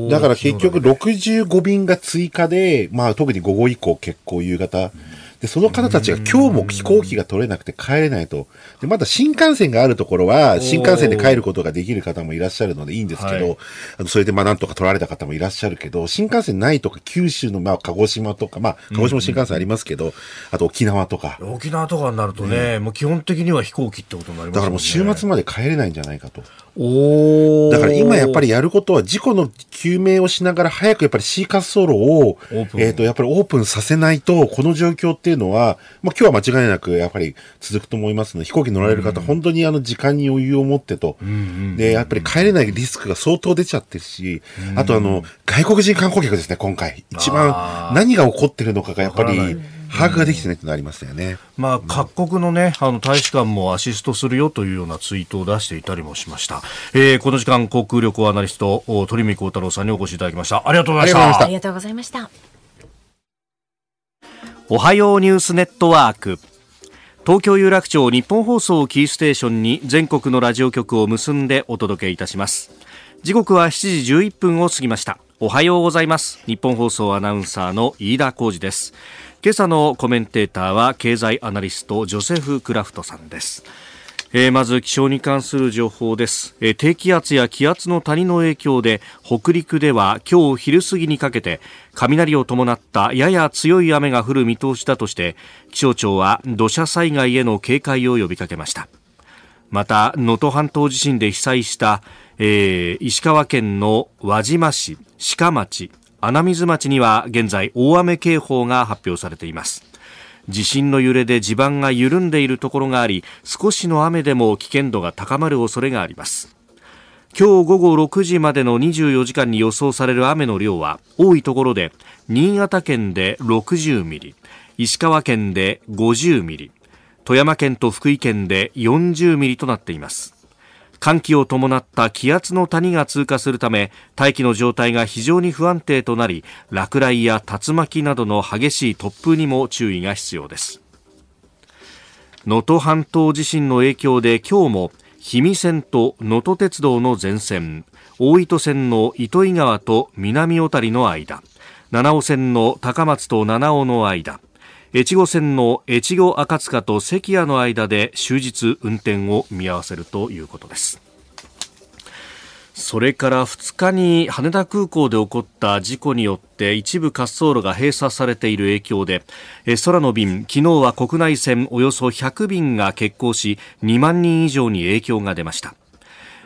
だから結局65便が追加で、まあ特に午後以降欠航夕方。で、その方たちが今日も飛行機が取れなくて帰れないと。で、まだ新幹線があるところは、新幹線で帰ることができる方もいらっしゃるのでいいんですけど、はい、あのそれでまあなんとか取られた方もいらっしゃるけど、新幹線ないとか、九州のまあ鹿児島とか、まあ鹿児島新幹線ありますけど、あと沖縄とか。沖縄とかになるとね、もう基本的には飛行機ってことになりますね。だからもう週末まで帰れないんじゃないかと。おだから今やっぱりやることは事故の究明をしながら早くやっぱり C 滑走路を、えっ、ー、と、やっぱりオープンさせないと、この状況っていうのは、まあ今日は間違いなくやっぱり続くと思いますので、飛行機乗られる方、うん、本当にあの時間に余裕を持ってと、で、やっぱり帰れないリスクが相当出ちゃってるし、あとあの、外国人観光客ですね、今回。一番何が起こってるのかがやっぱり、把握ができてないってのありましたよね。まあ、各国のね、あの、大使館もアシストするよというようなツイートを出していたりもしました。えー、この時間、航空旅行アナリスト、鳥海幸太郎さんにお越しいただきました。ありがとうございました。ありがとうございました。おはようニュースネットワーク。東京有楽町日本放送キーステーションに全国のラジオ局を結んでお届けいたします。時刻は7時11分を過ぎました。おはようございます。日本放送アナウンサーの飯田浩二です。今朝のコメンテーターは経済アナリストジョセフ・クラフトさんです。えー、まず気象に関する情報です、えー、低気圧や気圧の谷の影響で北陸では今日昼過ぎにかけて雷を伴ったやや強い雨が降る見通しだとして気象庁は土砂災害への警戒を呼びかけましたまた能登半島地震で被災した、えー、石川県の輪島市鹿町穴水町には現在大雨警報が発表されています。地震の揺れで地盤が緩んでいるところがあり少しの雨でも危険度が高まる恐れがあります。今日午後6時までの24時間に予想される雨の量は多いところで新潟県で60ミリ石川県で50ミリ富山県と福井県で40ミリとなっています。寒気を伴った気圧の谷が通過するため大気の状態が非常に不安定となり落雷や竜巻などの激しい突風にも注意が必要です。能登半島地震の影響で今日も氷見線と能登鉄道の全線大糸線の糸魚川と南小谷の間七尾線の高松と七尾の間越後線の越後赤塚と関谷の間で終日運転を見合わせるということです。それから2日に羽田空港で起こった事故によって一部滑走路が閉鎖されている影響で空の便昨日は国内線およそ100便が欠航し2万人以上に影響が出ました。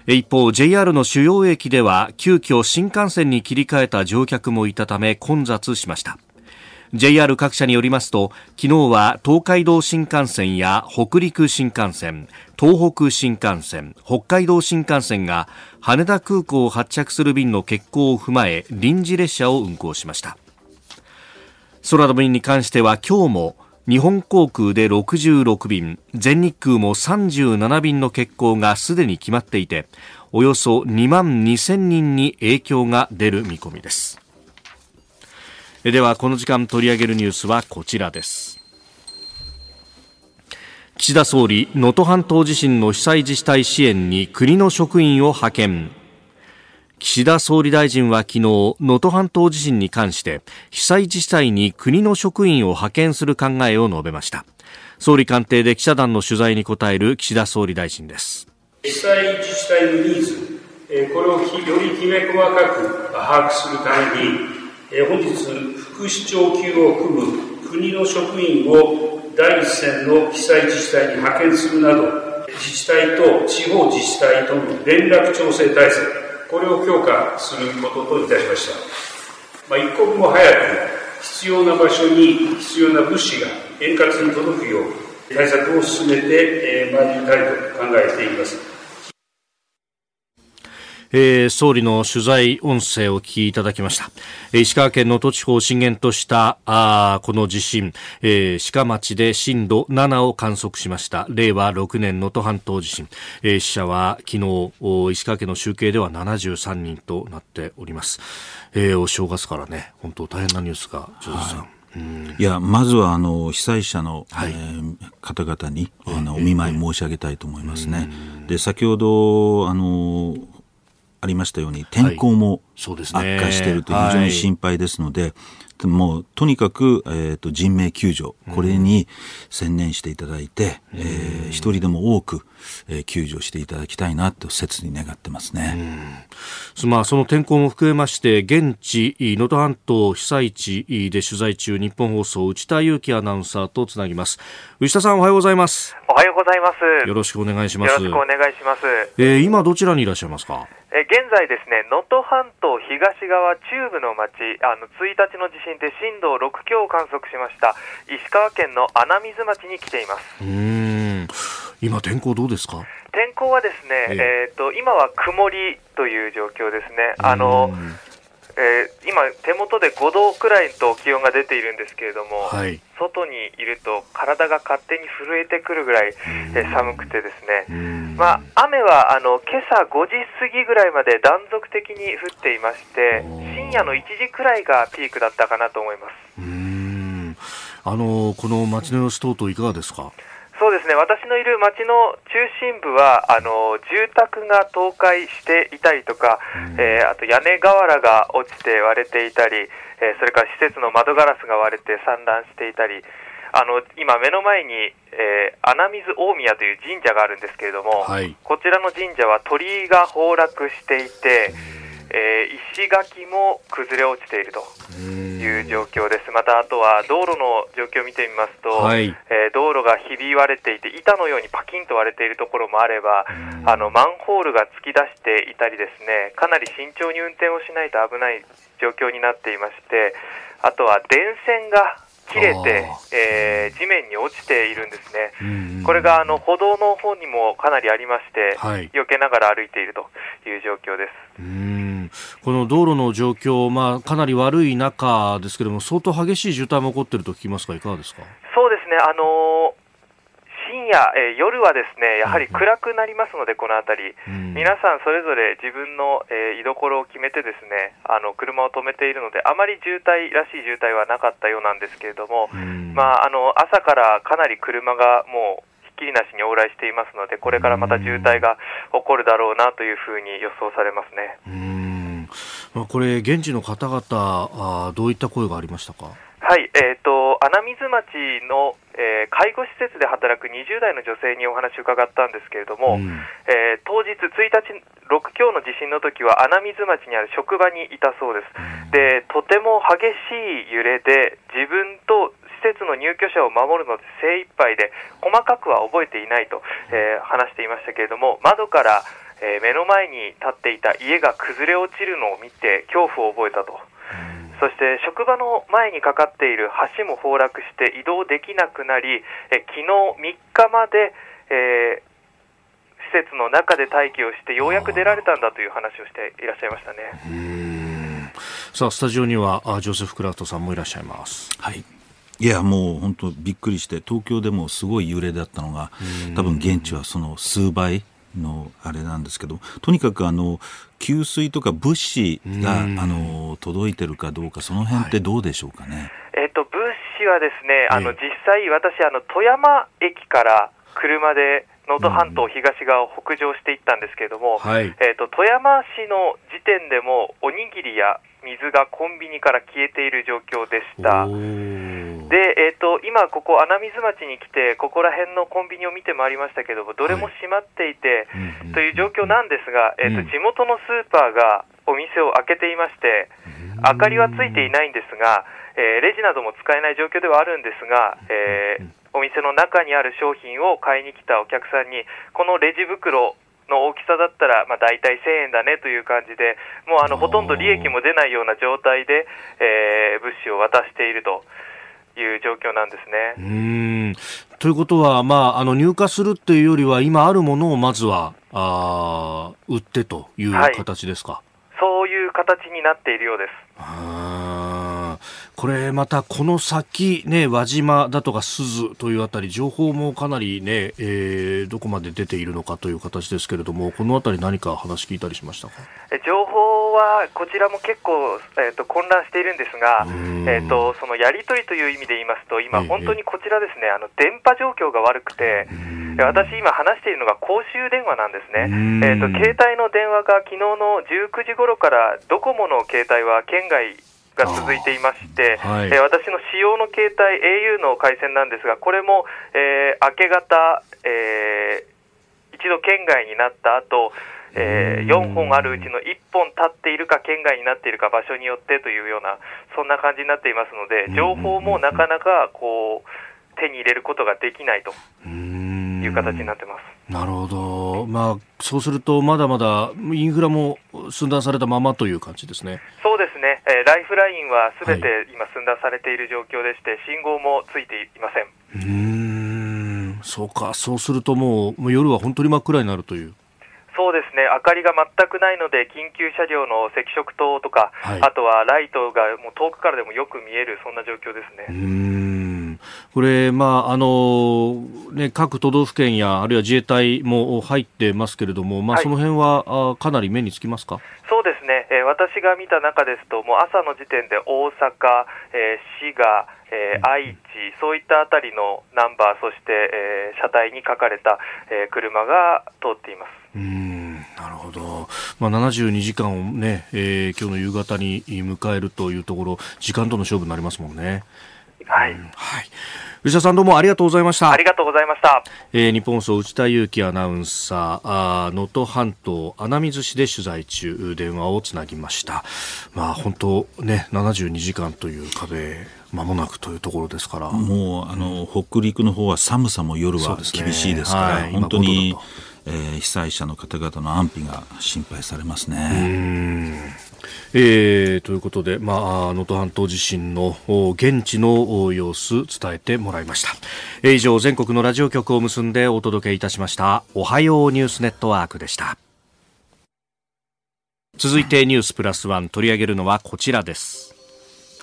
一方 JR の主要駅では急遽新幹線に切り替えた乗客もいたため混雑しました。JR 各社によりますと昨日は東海道新幹線や北陸新幹線東北新幹線北海道新幹線が羽田空港を発着する便の欠航を踏まえ臨時列車を運行しました。空の便に関しては今日も日本航空で66便全日空も37便の欠航がすでに決まっていておよそ2万2000人に影響が出る見込みです。ではこの時間取り上げるニュースはこちらです。岸田総理能登半島地震の被災自治体支援に国の職員を派遣。岸田総理大臣は昨日能登半島地震に関して被災自治体に国の職員を派遣する考えを述べました。総理官邸で記者団の取材に答える岸田総理大臣です。被災自治体のニーズこれをよりきめ細かく把握するために本日、副市長級を組む国の職員を第一線の被災自治体に派遣するなど、自治体と地方自治体との連絡調整体制、これを強化することといたしました。まあ、一刻も早く必要な場所に必要な物資が円滑に届くよう対策を進めてまいりたいと考えています。えー、総理の取材音声をお聞きいただきました。石川県能登地方を震源としたあこの地震、えー、鹿町で震度7を観測しました。令和6年能登半島地震、えー、死者は昨日石川県の集計では73人となっております。えー、お正月からね、本当大変なニュースが、ジョさん。いやまずはあの被災者の、はい、えー、方々にあのお見舞い申し上げたいと思いますね。で先ほどあのありましたように天候も悪化していると非常に心配ですので、はい。もうとにかく、えーと、人命救助、これに専念していただいて、うん、えー、一人でも多く、えー、救助していただきたいなと切に願ってますね、うん、まあ、その天候も含めまして現地能登半島被災地で取材中日本放送内田裕樹アナウンサーとつなぎます。内田さんおはようございます。おはようございます。よろしくお願いします。よろしくお願いします、えー、今どちらにいらっしゃいますか？え現在ですね能登半島東側中部の町あの1日の地震で震度6強を観測しました石川県の穴水町に来ています。うん。今天候どうですか？天候はですね、えー、えーと今は曇りという状況ですね。あのえー、今、手元で5度くらいと気温が出ているんですけれども、はい、外にいると体が勝手に震えてくるぐらい、えー、寒くてですね、まあ、雨はあの今朝5時過ぎぐらいまで断続的に降っていまして、深夜の1時くらいがピークだったかなと思います。うん。あのこの街の様子等々いかがですか？そうですね。私のいる町の中心部はあの住宅が倒壊していたりとか、うん、えー、あと屋根瓦が落ちて割れていたり、えー、それから施設の窓ガラスが割れて散乱していたりあの今、目の前に、えー、穴水大宮という神社があるんですけれども、はい、こちらの神社は鳥居が崩落していて、えー、石垣も崩れ落ちているという状況です、またあとは道路の状況を見てみますと、はい、えー、道路がひび割れていて、板のようにパキンと割れているところもあれば、あのマンホールが突き出していたり、ですねかなり慎重に運転をしないと危ない状況になっていまして、あとは電線が切れて、えー、地面に落ちているんですね、これがあの歩道の方にもかなりありまして、はい、避けながら歩いているという状況です。この道路の状況、まあ、かなり悪い中ですけれども、相当激しい渋滞も起こっていると聞きますが、いかがですか？そうですね、あのー深夜、えー、夜はですねやはり暗くなりますので、この辺り、皆さんそれぞれ自分の、えー、居所を決めてですねあの車を止めているので、あまり渋滞らしい渋滞はなかったようなんですけれども、まあ、あの朝からかなり車がもうひっきりなしに往来していますので、これからまた渋滞が起こるだろうなというふうに予想されますね。まあ、これ、現地の方々あ、どういった声がありましたか？はい、えーと、穴水町の、えー、介護施設で働く20代の女性にお話を伺ったんですけれども、うん、えー、当日1日6強の地震の時は穴水町にある職場にいたそうです、うん、でとても激しい揺れで自分と施設の入居者を守るので精一杯で細かくは覚えていないと、えー、話していましたけれども窓から、え目の前に立っていた家が崩れ落ちるのを見て恐怖を覚えたと。そして職場の前にかかっている橋も崩落して移動できなくなり、え昨日3日まで、えー、施設の中で待機をしてようやく出られたんだという話をしていらっしゃいましたね。さあスタジオにはジョセフ・クラフトさんもいらっしゃいます。はい。いやもう本当びっくりして東京でもすごい揺れだったのが多分現地はその数倍のあれなんですけどとにかくあの給水とか物資があの届いてるかどうかその辺ってどうでしょうかね？はい、えっ、と物資はですねあの実際私あの富山駅から車で能登半島東側を北上していったんですけれども、はい、えーと、富山市の時点でもおにぎりや水がコンビニから消えている状況でした。で、えーと、今、ここ穴水町に来て、ここら辺のコンビニを見てまいりましたけども、どれも閉まっていて、はい、という状況なんですが、えーと、地元のスーパーがお店を開けていまして、明かりはついていないんですが、えー、レジなども使えない状況ではあるんですが、えー、お店の中にある商品を買いに来たお客さんに、このレジ袋の大きさだったら、まあ、大体1000円だねという感じで、もうあのほとんど利益も出ないような状態で、えー、物資を渡していると。いう状況なんですね。うんということは、まあ、あの入荷するっていうよりは、今あるものをまずはあ売ってという形ですか、はい、そういう形になっているようです。これまたこの先、ね、輪島だとか鈴というあたり情報もかなりね、えー、どこまで出ているのかという形ですけれどもこのあたり何か話聞いたりしましたか？情報はこちらも結構、えーと、混乱しているんですが、えーと、そのやり取りという意味で言いますと今、本当にこちらですね、あの電波状況が悪くて私、今話しているのが公衆電話なんですね、えーと、と携帯の電話が昨日の19時頃からドコモの携帯は県外が続いていまして、はい、えー、私の使用の携帯 au の回線なんですがこれも、えー、明け方、えー、一度県外になった後えー、4本あるうちの1本立っているか県外になっているか場所によってというようなそんな感じになっていますので情報もなかなかこう手に入れることができないという形になってます。なるほど、まあ、そうするとまだまだインフラも寸断されたままという感じですね。そうですね、えー、ライフラインはすべて今寸断されている状況でして、はい、信号もついていません。うんそうか、そうするともうもう夜は本当に真っ暗になるという。そうですね、明かりが全くないので、緊急車両の赤色灯とか、はい、あとはライトがもう遠くからでもよく見える、そんな状況ですね。これ、まああのね、各都道府県や、あるいは自衛隊も入ってますけれども、まあ、その辺は、はい、かなり目につきますか？そうですね、えー、私が見た中ですと、もう朝の時点で大阪、えー、滋賀、えー、愛知、そういったあたりのナンバー、そして、えー、車体に書かれた、えー、車が通っています。うんなるほど、まあ、72時間をね、えー、今日の夕方に迎えるというところ、時間との勝負になりますもんね。はい、はい内田さんどうもありがとうございました。ありがとうございました。えー、日本放送内田裕樹アナウンサー、能登半島穴水市で取材中、電話をつなぎました。まあ本当ね、72時間という壁、間もなくというところですから。もう、あの、北陸の方は寒さも夜は厳しいですから、ねはい、本当に、えー、被災者の方々の安否が心配されますね。えー、ということで、まあ、能登半島地震の現地の様子伝えてもらいました。えー、以上、全国のラジオ局を結んでお届けいたしました。おはようニュースネットワークでした。続いてニュースプラスワン取り上げるのはこちらです。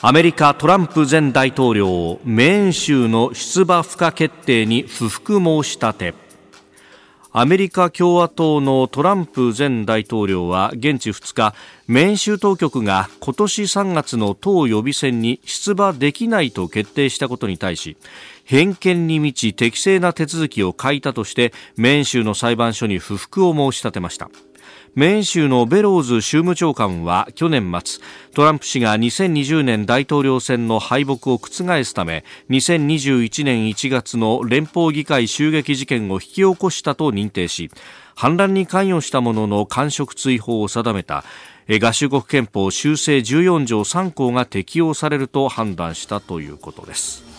アメリカトランプ前大統領メーン州の出馬不可決定に不服申し立てアメリカ共和党のトランプ前大統領は現地2日メーン州当局が今年3月の党予備選に出馬できないと決定したことに対し偏見に満ち適正な手続きを欠いたとしてメーン州の裁判所に不服を申し立てました。メーン州のベローズ州務長官は去年末トランプ氏が2020年大統領選の敗北を覆すため2021年1月の連邦議会襲撃事件を引き起こしたと認定し反乱に関与した者の官職追放を定めた合衆国憲法修正14条3項が適用されると判断したということです。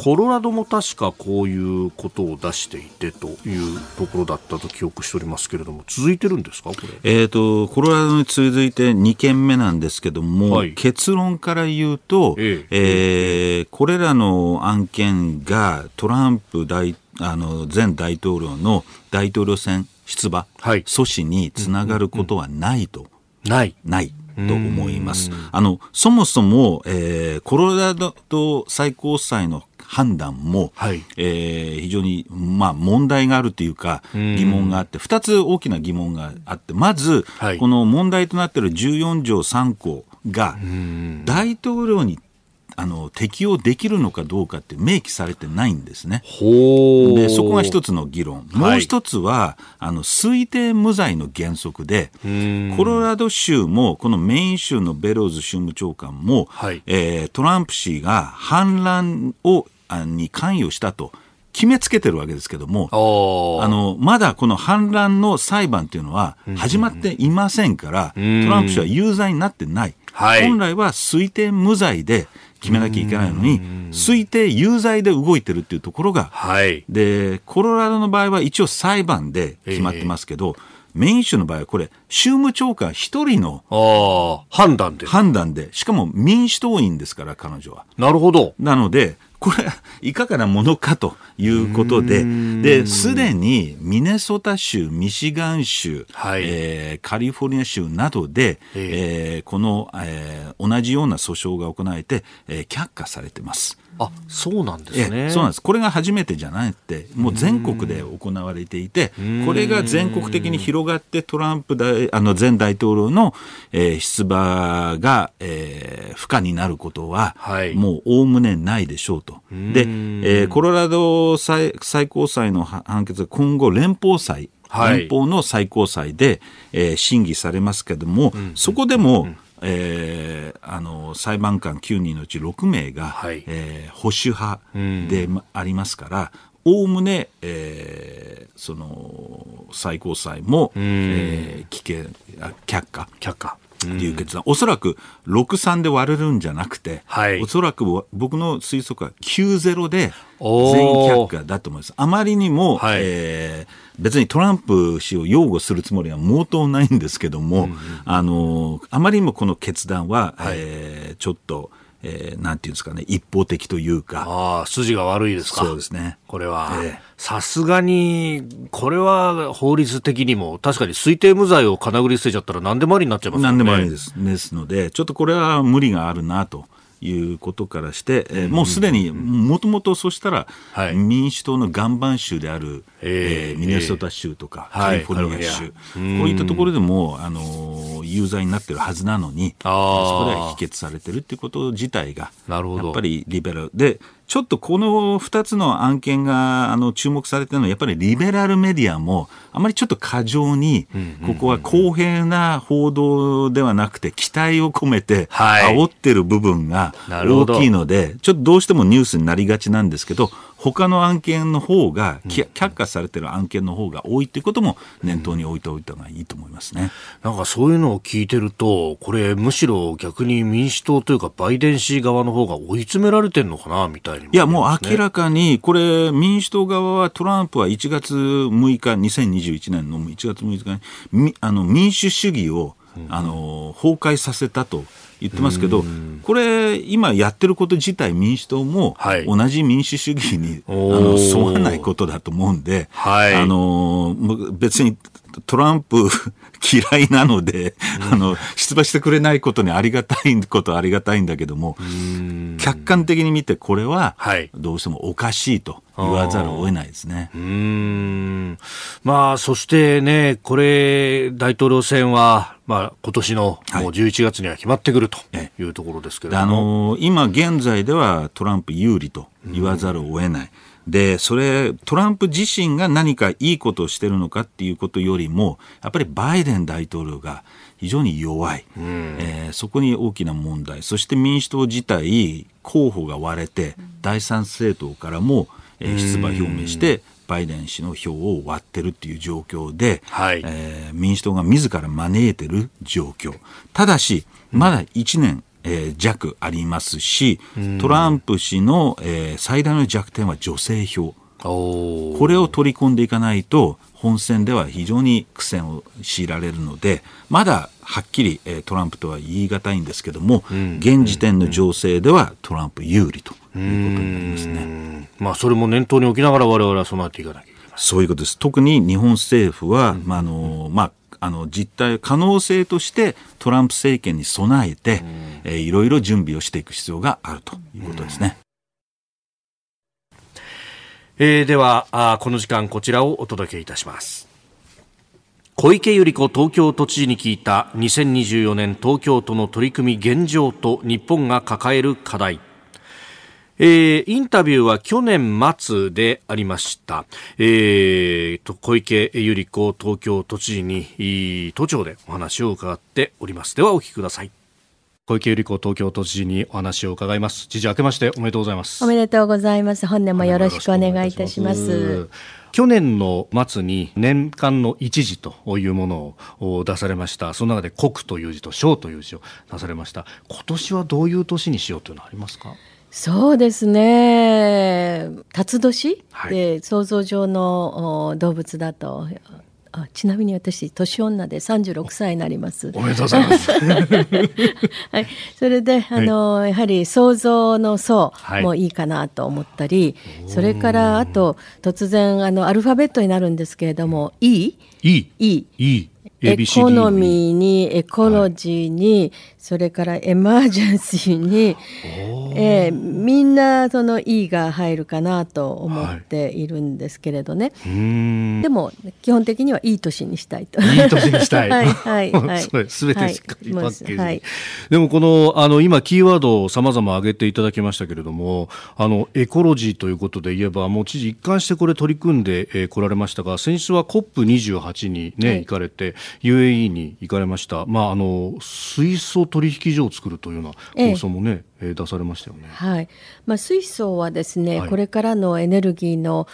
コロラドも確かこういうことを出していてというところだったと記憶しておりますけれども、続いてるんですか、これ。えっ、ー、と、コロラドに続いて2件目なんですけども、はい、結論から言うと、えええー、これらの案件がトランプ大あの前大統領の大統領選出馬、はい、阻止につながることはないと。ない。ない。と思います。あの、そもそも、えー、コロラド最高裁の判断も、はい、えー、非常に、まあ、問題があるというか、疑問があって、2つ大きな疑問があって、まず、はい、この問題となっている14条3項が、大統領にあの適用できるのかどうかって明記されてないんですね。でそこが一つの議論。もう一つは、はい、あの推定無罪の原則で、コロラド州もこのメイン州のベローズ州務長官も、はい、えー、トランプ氏が反乱をに関与したと。決めつけてるわけですけども、あの、まだこの反乱の裁判っていうのは始まっていませんから、トランプ氏は有罪になってない。はい、本来は推定無罪で決めなきゃいけないのに、推定有罪で動いてるっていうところが、はい、で、コロラドの場合は一応裁判で決まってますけど、えーメイン州の場合はこれ、州務長官一人の判断で。判断で。しかも民主党員ですから、彼女は。なるほど。なので、これ、いかがなものかということで、で、すでにミネソタ州、ミシガン州、はい、えー、カリフォルニア州などで、えー、この、えー、同じような訴訟が行われて、えー、却下されてます。あそうなんですね。そうなんです。これが初めてじゃなくてもう全国で行われていてこれが全国的に広がってトランプ大あの前大統領の、えー、出馬が、えー、不可になることは、はい、もうおおむねないでしょうと。で、えー、コロラド最最高裁の判決は今後連邦裁連邦の最高裁で、えー、審議されますけれども、うん、そこでも、うんえー、あの裁判官9人のうち6名が、はい、えー、保守派でありますからおおむね、えー、その最高裁も、えー、棄権却下。却下っていう決断、おそらく6-3で割れるんじゃなくて、はい、おそらく僕の推測は9-0で全員却下だと思います。あまりにも、はい、えー別にトランプ氏を擁護するつもりは毛頭ないんですけども、うんうん、あのあまりにもこの決断は、はい、えー、ちょっと、えー、なんていうんですかね、一方的というか。ああ、筋が悪いですか。そうですね。これは。さすがに、これは法律的にも、確かに推定無罪を金繰り捨てちゃったら何でもありになっちゃいますね。何でもありです。ですので、ちょっとこれは無理があるなと。いうことからして、えー、もうすでにもともとそしたら、はい、民主党の岩盤州である、えー、ミネソタ州とか、カリフォルニア州、こういったところでも、あの有罪になってるはずなのに、そこでは否決されてるっていうこと自体が、やっぱりリベラルで、ちょっとこの2つの案件があの注目されてるのは、やっぱりリベラルメディアも、あまりちょっと過剰に、ここは公平な報道ではなくて、期待を込めて、煽ってる部分が大きいので、ちょっとどうしてもニュースになりがちなんですけど、他の案件の方が、却下されてる案件の方が多いっていうことも念頭に置いておいた方がいいと思いますね。なんかそういうのを聞いてると、これむしろ逆に民主党というかバイデン氏側の方が追い詰められてるのかなみたいに、ね、いや、もう明らかに、これ民主党側はトランプは1月6日、2021年の1月6日にあの民主主義をあの崩壊させたと言ってますけど、これ、今やってること自体、民主党も同じ民主主義に、あの沿わないことだと思うんで、はい、あの別にトランプ 嫌いなので、あの、出馬してくれないことにありがたいことはありがたいんだけども、客観的に見てこれは、どうしてもおかしいと言わざるを得ないですね。うん。まあ、そしてね、これ、大統領選は、まあ、今年のもう11月には決まってくるというところですけれども、あの今現在ではトランプ有利と言わざるを得ない。で、それ、トランプ自身が何かいいことをしてるのかっていうことよりも、やっぱりバイデン大統領が非常に弱い、うん、えー、そこに大きな問題、そして民主党自体、候補が割れて、第三政党からも、えー、出馬表明して、バイデン氏の票を割ってるっていう状況で、はい、えー、民主党が自ら招いてる状況。ただし、まだ1年、えー、弱ありますし、トランプ氏の、えー、最大の弱点は女性票。これを取り込んでいかないと、本選では非常に苦戦を強いられるので、まだはっきり、えー、トランプとは言い難いんですけども、現時点の情勢ではトランプ有利ということになりますね。まあ、それも念頭に置きながら我々は備えていかなきゃいけない。そういうことです。特に日本政府は、まあ、あの、まあ、あの実態可能性としてトランプ政権に備えて、えー、いろいろ準備をしていく必要があるということですね。えー、ではあこの時間こちらをお届けいたします小池百合子東京都知事に聞いた2024年東京都の取り組み現状と日本が抱える課題えー、インタビューは去年末でありました。えー、と小池百合子東京都知事に都庁でお話を伺っております。ではお聞きください。小池百合子東京都知事にお話を伺います。知事明けましておめでとうございます。おめでとうございます。本年もよろしくお願いいたします。去年の末に年間の一字というものを出されました。その中で国という字と小という字を出されました。今年はどういう年にしようというのはありますか？そうですね辰年、はい、で想像上の動物だとあちなみに私年女で36歳になります。おめでとうございます。はい、それであの、はい、やはり想像の層もいいかなと思ったり、はい、それからあと突然あのアルファベットになるんですけれども E E E E エコノミーにエコロジーに、はい、それからエマージェンシーに、えー、みんなその E が入るかなと思っているんですけれどね、はい、でも基本的にはいい年にしたいと。いい年にしたい。はいはいはい。すべてしっかりパッケージ、はい、でもこのあの今キーワードをさまざま挙げていただきましたけれども、あのエコロジーということで言えばもう知事一貫してこれ取り組んで、えー、来られましたが、先日は COP28 にね、行かれて。UAE に行かれました、まあ、あの水素取引所を作るというような構想もね、出されましたよね。はい。まあ、水素はですね、はい、これからのエネルギーの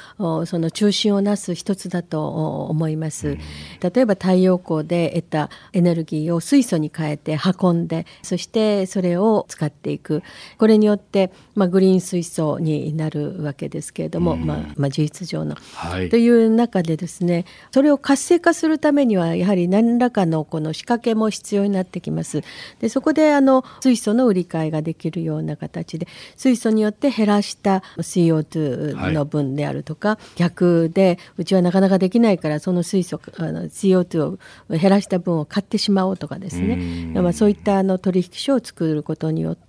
その中心をなす一つだと思います、うん、例えば太陽光で得たエネルギーを水素に変えて運んでそしてそれを使っていく。これによって、まあ、グリーン水素になるわけですけれども、うん、まあ、まあ、事実上の、はい、という中でですねそれを活性化するためにはやはり何らかのこの仕掛けも必要になってきます。でそこであの水素の売り買いができるるような形で水素によって減らした CO2 の分であるとか、はい、逆でうちはなかなかできないからその水素あの CO2 を減らした分を買ってしまおうとかですね、まあ、そういったあの取引所を作ることによって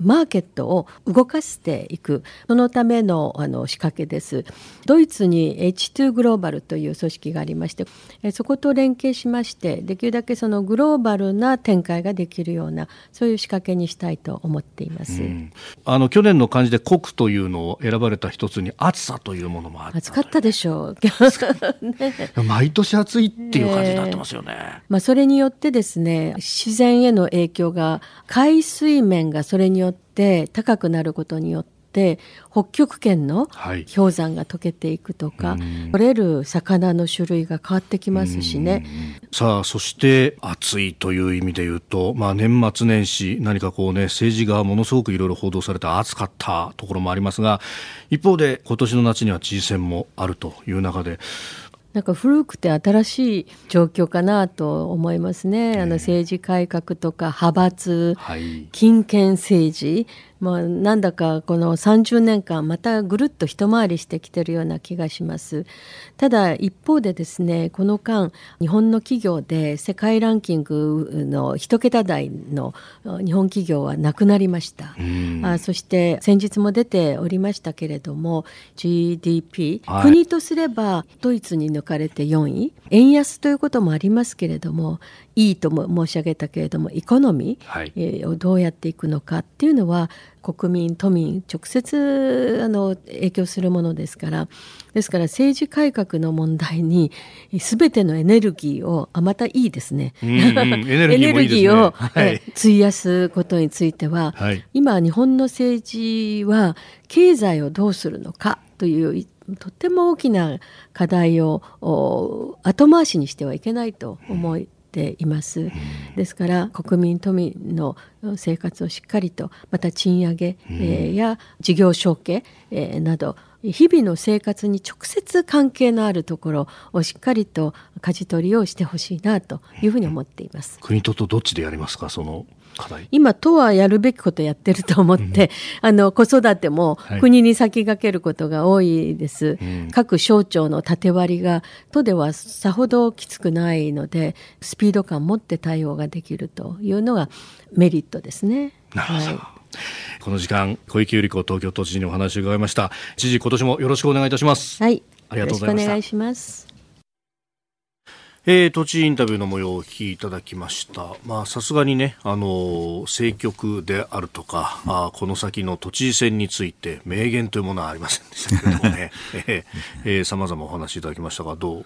マーケットを動かしていく。そのためのあの仕掛けです。ドイツに H2 グローバルという組織がありましてそこと連携しましてできるだけそのグローバルな展開ができるようなそういう仕掛けにしたいと思っています、うん、あの去年の漢字で国というのを選ばれた一つに暑さというものもあ暑かったでしょう、ね、毎年暑いっていう感じになってますよね、ねまあ、それによってですね自然への影響が海水面がそれによって高くなることによって北極圏の氷山が溶けていくとか、はい、取れる魚の種類が変わってきますしね。さあそして暑いという意味で言うと、まあ、年末年始何かこうね政治がものすごくいろいろ報道されて暑かったところもありますが一方で今年の夏には知事選もあるという中でなんか古くて新しい状況かなと思いますね。あの政治改革とか派閥、はい、金権政治、まあ、なんだかこの30年間またぐるっと一回りしてきてるような気がします。ただ一方でですねこの間日本の企業で世界ランキングの一桁台の日本企業はなくなりました。あそして先日も出ておりましたけれども GDP、はい、国とすればドイツに抜かれて4位。円安ということもありますけれどもいいとも申し上げたけれどもエコノミー、はい、をどうやっていくのかっていうのは国民都民直接あの影響するものですからですから政治改革の問題に全てのエネルギーをあまたいいですね、うんうん、エネルギーを、はい、費やすことについては、はい、今日本の政治は経済をどうするのかというとっても大きな課題を後回しにしてはいけないと思いています。ですから国民都民の生活をしっかりとまた賃上げ、えー、や事業承継、えー、など日々の生活に直接関係のあるところをしっかりと舵取りをしてほしいなというふうに思っています。国ととどっちでやりますか？その今都はやるべきことやってると思って、うん、あの子育ても国に先駆けることが多いです、はい、各省庁の縦割りが都ではさほどきつくないのでスピード感を持って対応ができるというのがメリットですね。なるほど、はい。この時間小池百合子東京都知事にお話を伺いました。知事今年もよろしくお願いいたします。はい。ありがとうございました。お願いしますえー、都知事インタビューの模様をお聞きいただきました。まあ、さすがにね、あの、政局であるとか、あこの先の都知事選について明言というものはありませんでしたけれどもね、えー、えー、様々お話しいただきましたが、どう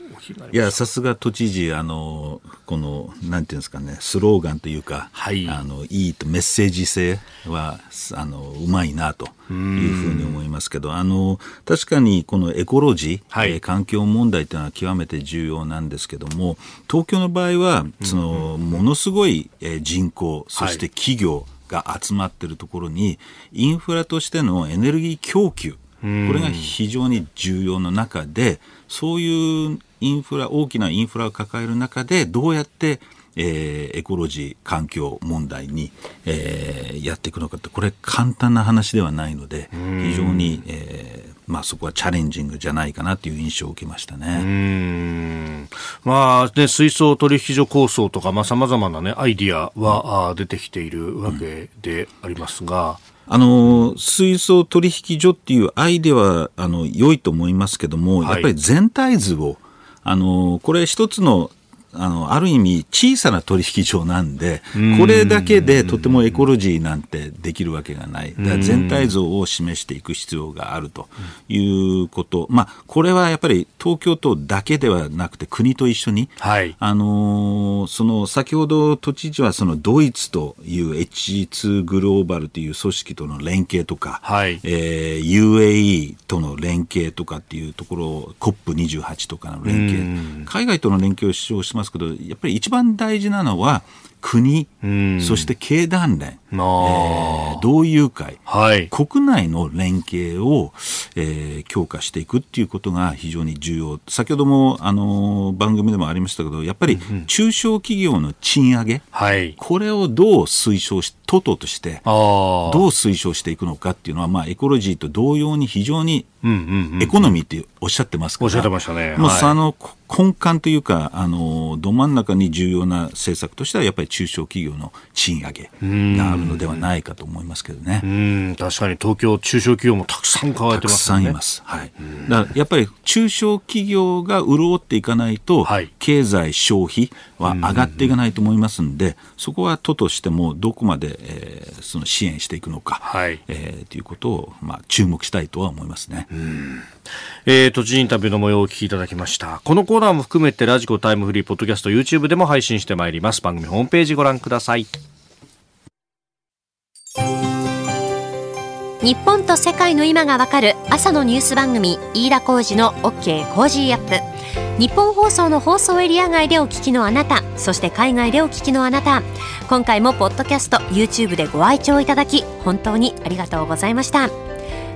いや、さすが都知事、あの、この、なんていうんですかね、スローガンというか、はい、あの、いいとメッセージ性は、あの、うまいなと。いうふうに思いますけど、あの確かにこのエコロジー、はい、えー、環境問題というのは極めて重要なんですけども、東京の場合は、そのものすごい人口、そして企業が集まっているところに、インフラとしてのエネルギー供給、これが非常に重要な中で、そういうインフラ、大きなインフラを抱える中で、どうやってえー、エコロジー環境問題に、えー、やっていくのかってこれ簡単な話ではないので非常に、えーまあ、そこはチャレンジングじゃないかなという印象を受けましたね。まあね、水素取引所構想とか、まあ、様々なね、アイディアは、うん、出てきているわけでありますが、うん、あの、水素取引所っていうアイデアは、あの、良いと思いますけども、はい、やっぱり全体図を、あの、これ一つのあの、ある意味小さな取引所なんで、これだけでとてもエコロジーなんてできるわけがない。全体像を示していく必要があるということ。まあ、これはやっぱり東京都だけではなくて国と一緒に、はい、あのその先ほど都知事はそのドイツという H2 グローバルという組織との連携とか、はい、えー、UAE との連携とかっていうところ COP28 とかの連携、海外との連携を主張しますけど、やっぱり一番大事なのは、国、そして経団連、えー、同友会、はい、国内の連携を、えー、強化していくっていうことが非常に重要。先ほどもあの番組でもありましたけど、やっぱり中小企業の賃上げ、はい、これをどう推奨し、党々としてどう推奨していくのかっていうのは、まあ、エコロジーと同様に非常にエコノミーっておっしゃってますから、おっしゃってましたね。もう、あの根幹というか、あのど真ん中に重要な政策としては、やっぱり中小企業の賃上げがあるのではないかと思いますけどね。うん確かに東京、中小企業もたくさん抱えてます、ね、たくさんいます。はい。だからやっぱり中小企業が潤っていかないと、はい、経済、消費は上がっていかないと思いますんで、そこは都としてもどこまで、えー、その支援していくのか、はいえー、ということを、まあ、注目したいとは思いますね。うんえー、都知事インタビューの模様をお聞きいただきました。このコーナーも含めてラジコタイムフリーポッドキャスト YouTube でも配信してまいります。番組ホームページご覧ください。日本と世界の今がわかる朝のニュース番組飯田浩二の OK コージーアップ日本放送の放送エリア外でお聞きのあなたそして海外でお聞きのあなた今回もポッドキャスト YouTube でご愛聴いただき本当にありがとうございました